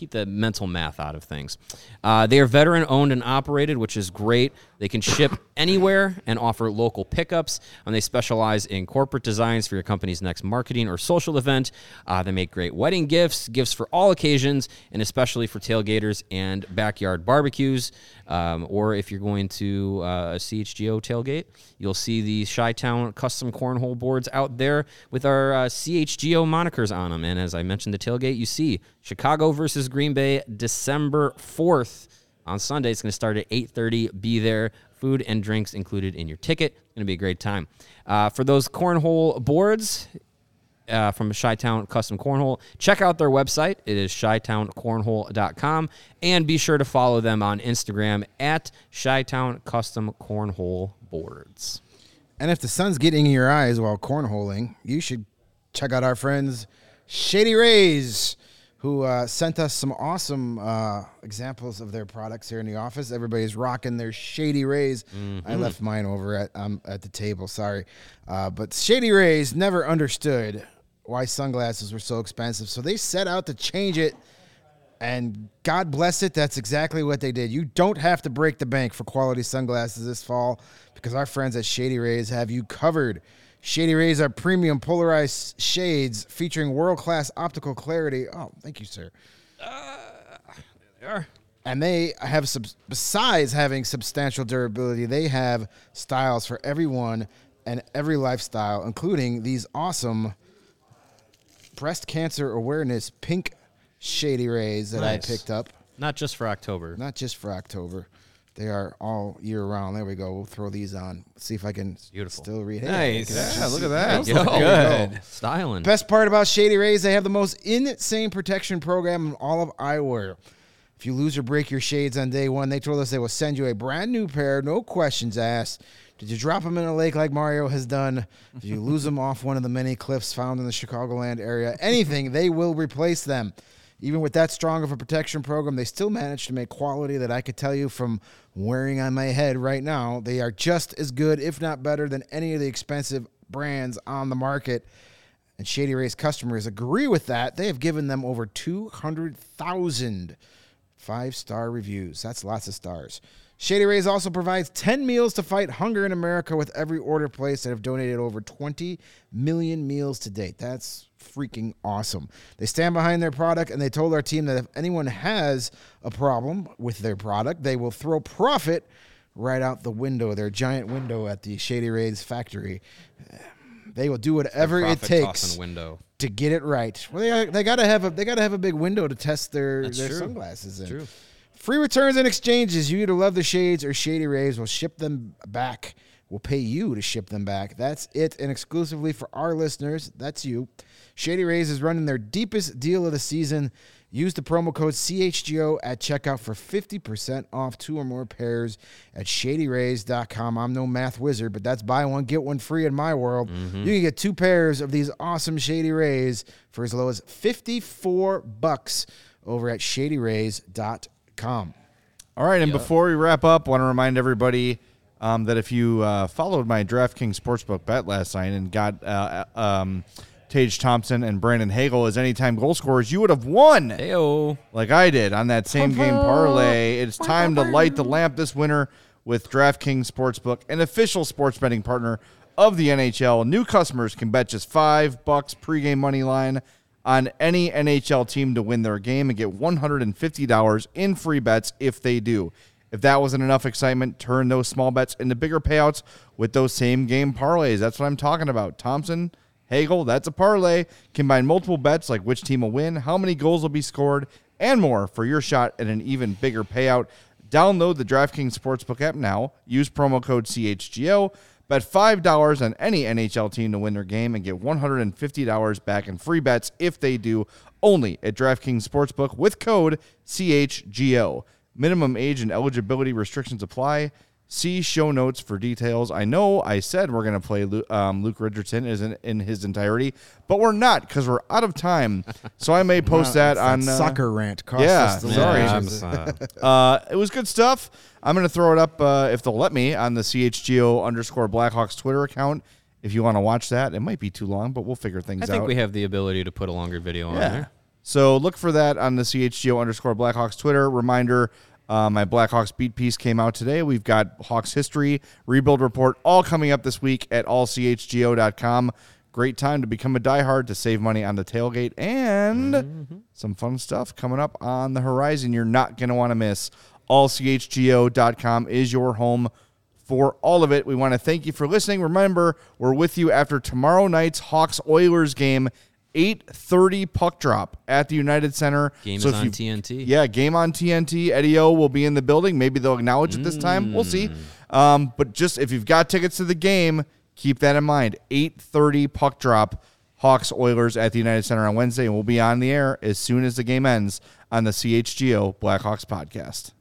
C: keep the mental math out of things. Uh, they are veteran owned and operated, which is great. They can ship anywhere and offer local pickups, and they specialize in corporate designs for your company's next marketing or social event. Uh, they make great wedding gifts, gifts for all occasions, and especially for tailgaters and backyard barbecues. Um, or if you're going to uh, a CHGO tailgate, you'll see the Chi Town custom cornhole boards out there with our uh, CHGO monikers on them. And as I mentioned, the tailgate, you see Chicago versus Green Bay, December 4th on Sunday. It's going to start at 8:30. Be there. Food and drinks included in your ticket. It's going to be a great time. Uh, for those cornhole boards, uh, from Chi Town Custom Cornhole. Check out their website. It is chitowncornhole.com. And be sure to follow them on Instagram at Chi Town Custom Cornhole Boards.
D: And if the sun's getting in your eyes while cornholing, you should check out our friends Shady Rays, who uh, sent us some awesome uh, examples of their products here in the office. Everybody's rocking their Shady Rays. I left mine over at um, at the table. Sorry, uh, but Shady Rays never understood why sunglasses were so expensive, so they set out to change it. And God bless it, that's exactly what they did. You don't have to break the bank for quality sunglasses this fall because our friends at Shady Rays have you covered. Shady Rays are premium polarized shades featuring world class optical clarity. Oh, thank you, sir. Uh, there they are. And they have, sub- besides having substantial durability, they have styles for everyone and every lifestyle, including these awesome breast cancer awareness pink shady rays that
C: Nice.
D: I picked up.
C: Not just for October.
D: Not just for October. They are all year round. There we go. We'll throw these on. See if I can
C: Beautiful.
D: still read. Hey,
B: Nice.
A: Yeah, look at that.
C: Yo,
D: you go.
C: Styling.
D: Best part about Shady Rays, they have the most insane protection program in all of eyewear. If you lose or break your shades on day one, they told us they will send you a brand new pair, no questions asked. Did you drop them in a lake like Mario has done? Did you lose them off one of the many cliffs found in the Chicagoland area? Anything, they will replace them. Even with that strong of a protection program, they still managed to make quality that I could tell you from wearing on my head right now. They are just as good, if not better, than any of the expensive brands on the market. And Shady Rays customers agree with that. They have given them over 200,000 five star reviews. That's lots of stars. Shady Rays also provides 10 meals to fight hunger in America with every order placed and have donated over 20 million meals to date. That's freaking awesome. They stand behind their product and they told our team that if anyone has a problem with their product, they will throw profit right out the window, their giant window at the Shady Rays factory. They will do whatever it takes to get it right. Well, they, they gotta have a they gotta have a big window to test their
C: That's
D: their
C: true.
D: sunglasses in.
C: True.
D: Free returns and exchanges. You either love the shades or Shady Rays will ship them back. We'll pay you to ship them back. That's it, and exclusively for our listeners. That's you. Shady Rays is running their deepest deal of the season. Use the promo code CHGO at checkout for 50% off two or more pairs at shadyrays.com. I'm no math wizard, but that's buy one, get one free in my world. You can get two pairs of these awesome Shady Rays for as low as 54 bucks over at shadyrays.com.
A: All right, and before we wrap up, want to remind everybody um, that if you uh, followed my DraftKings Sportsbook bet last night and got uh, um, Tage Thompson and Brandon Hagel as anytime goal scorers, you would have won
C: Heyo.
A: like I did on that same game parlay. It's time to light the lamp this winter with DraftKings Sportsbook, an official sports betting partner of the NHL. New customers can bet just five bucks pregame money line on any NHL team to win their game and get $150 in free bets if they do. If that wasn't enough excitement, turn those small bets into bigger payouts with those same game parlays. That's what I'm talking about. Thompson, Hagel, that's a parlay. Combine multiple bets like which team will win, how many goals will be scored, and more for your shot at an even bigger payout. Download the DraftKings Sportsbook app now. Use promo code CHGO. Bet $5 on any NHL team to win their game and get $150 back in free bets if they do, only at DraftKings Sportsbook with code CHGO. Minimum age and eligibility restrictions apply. See show notes for details. I know I said we're going to play Luke, um, Luke Richardson is in, in his entirety, but we're not because we're out of time. So I may post that
D: It's
A: on uh,
D: soccer rant. Cost
A: yeah,
D: us the
A: sorry.
C: Yeah. I'm, uh,
A: uh, it was good stuff. I'm going to throw it up uh, if they'll let me on the CHGO underscore Blackhawks Twitter account. If you want to watch that, it might be too long, but we'll figure things out.
C: I
A: out.
C: think we have the ability to put a longer video on there.
A: So look for that on the CHGO underscore Blackhawks Twitter. Reminder uh, my Blackhawks beat piece came out today. We've got Hawks history, rebuild report, all coming up this week at allchgo.com. Great time to become a diehard to save money on the tailgate and some fun stuff coming up on the horizon you're not going to want to miss. Allchgo.com is your home for all of it. We want to thank you for listening. Remember, we're with you after tomorrow night's Hawks Oilers game, 8:30 puck drop at the United Center.
C: Game
A: So
C: is on
A: you-
C: TNT.
A: Yeah, game on TNT. Eddie O will be in the building. Maybe they'll acknowledge it this time. We'll see. Um, but just if you've got tickets to the game, keep that in mind. 8:30 puck drop. Hawks Oilers at the United Center on Wednesday, and we'll be on the air as soon as the game ends on the CHGO Blackhawks podcast.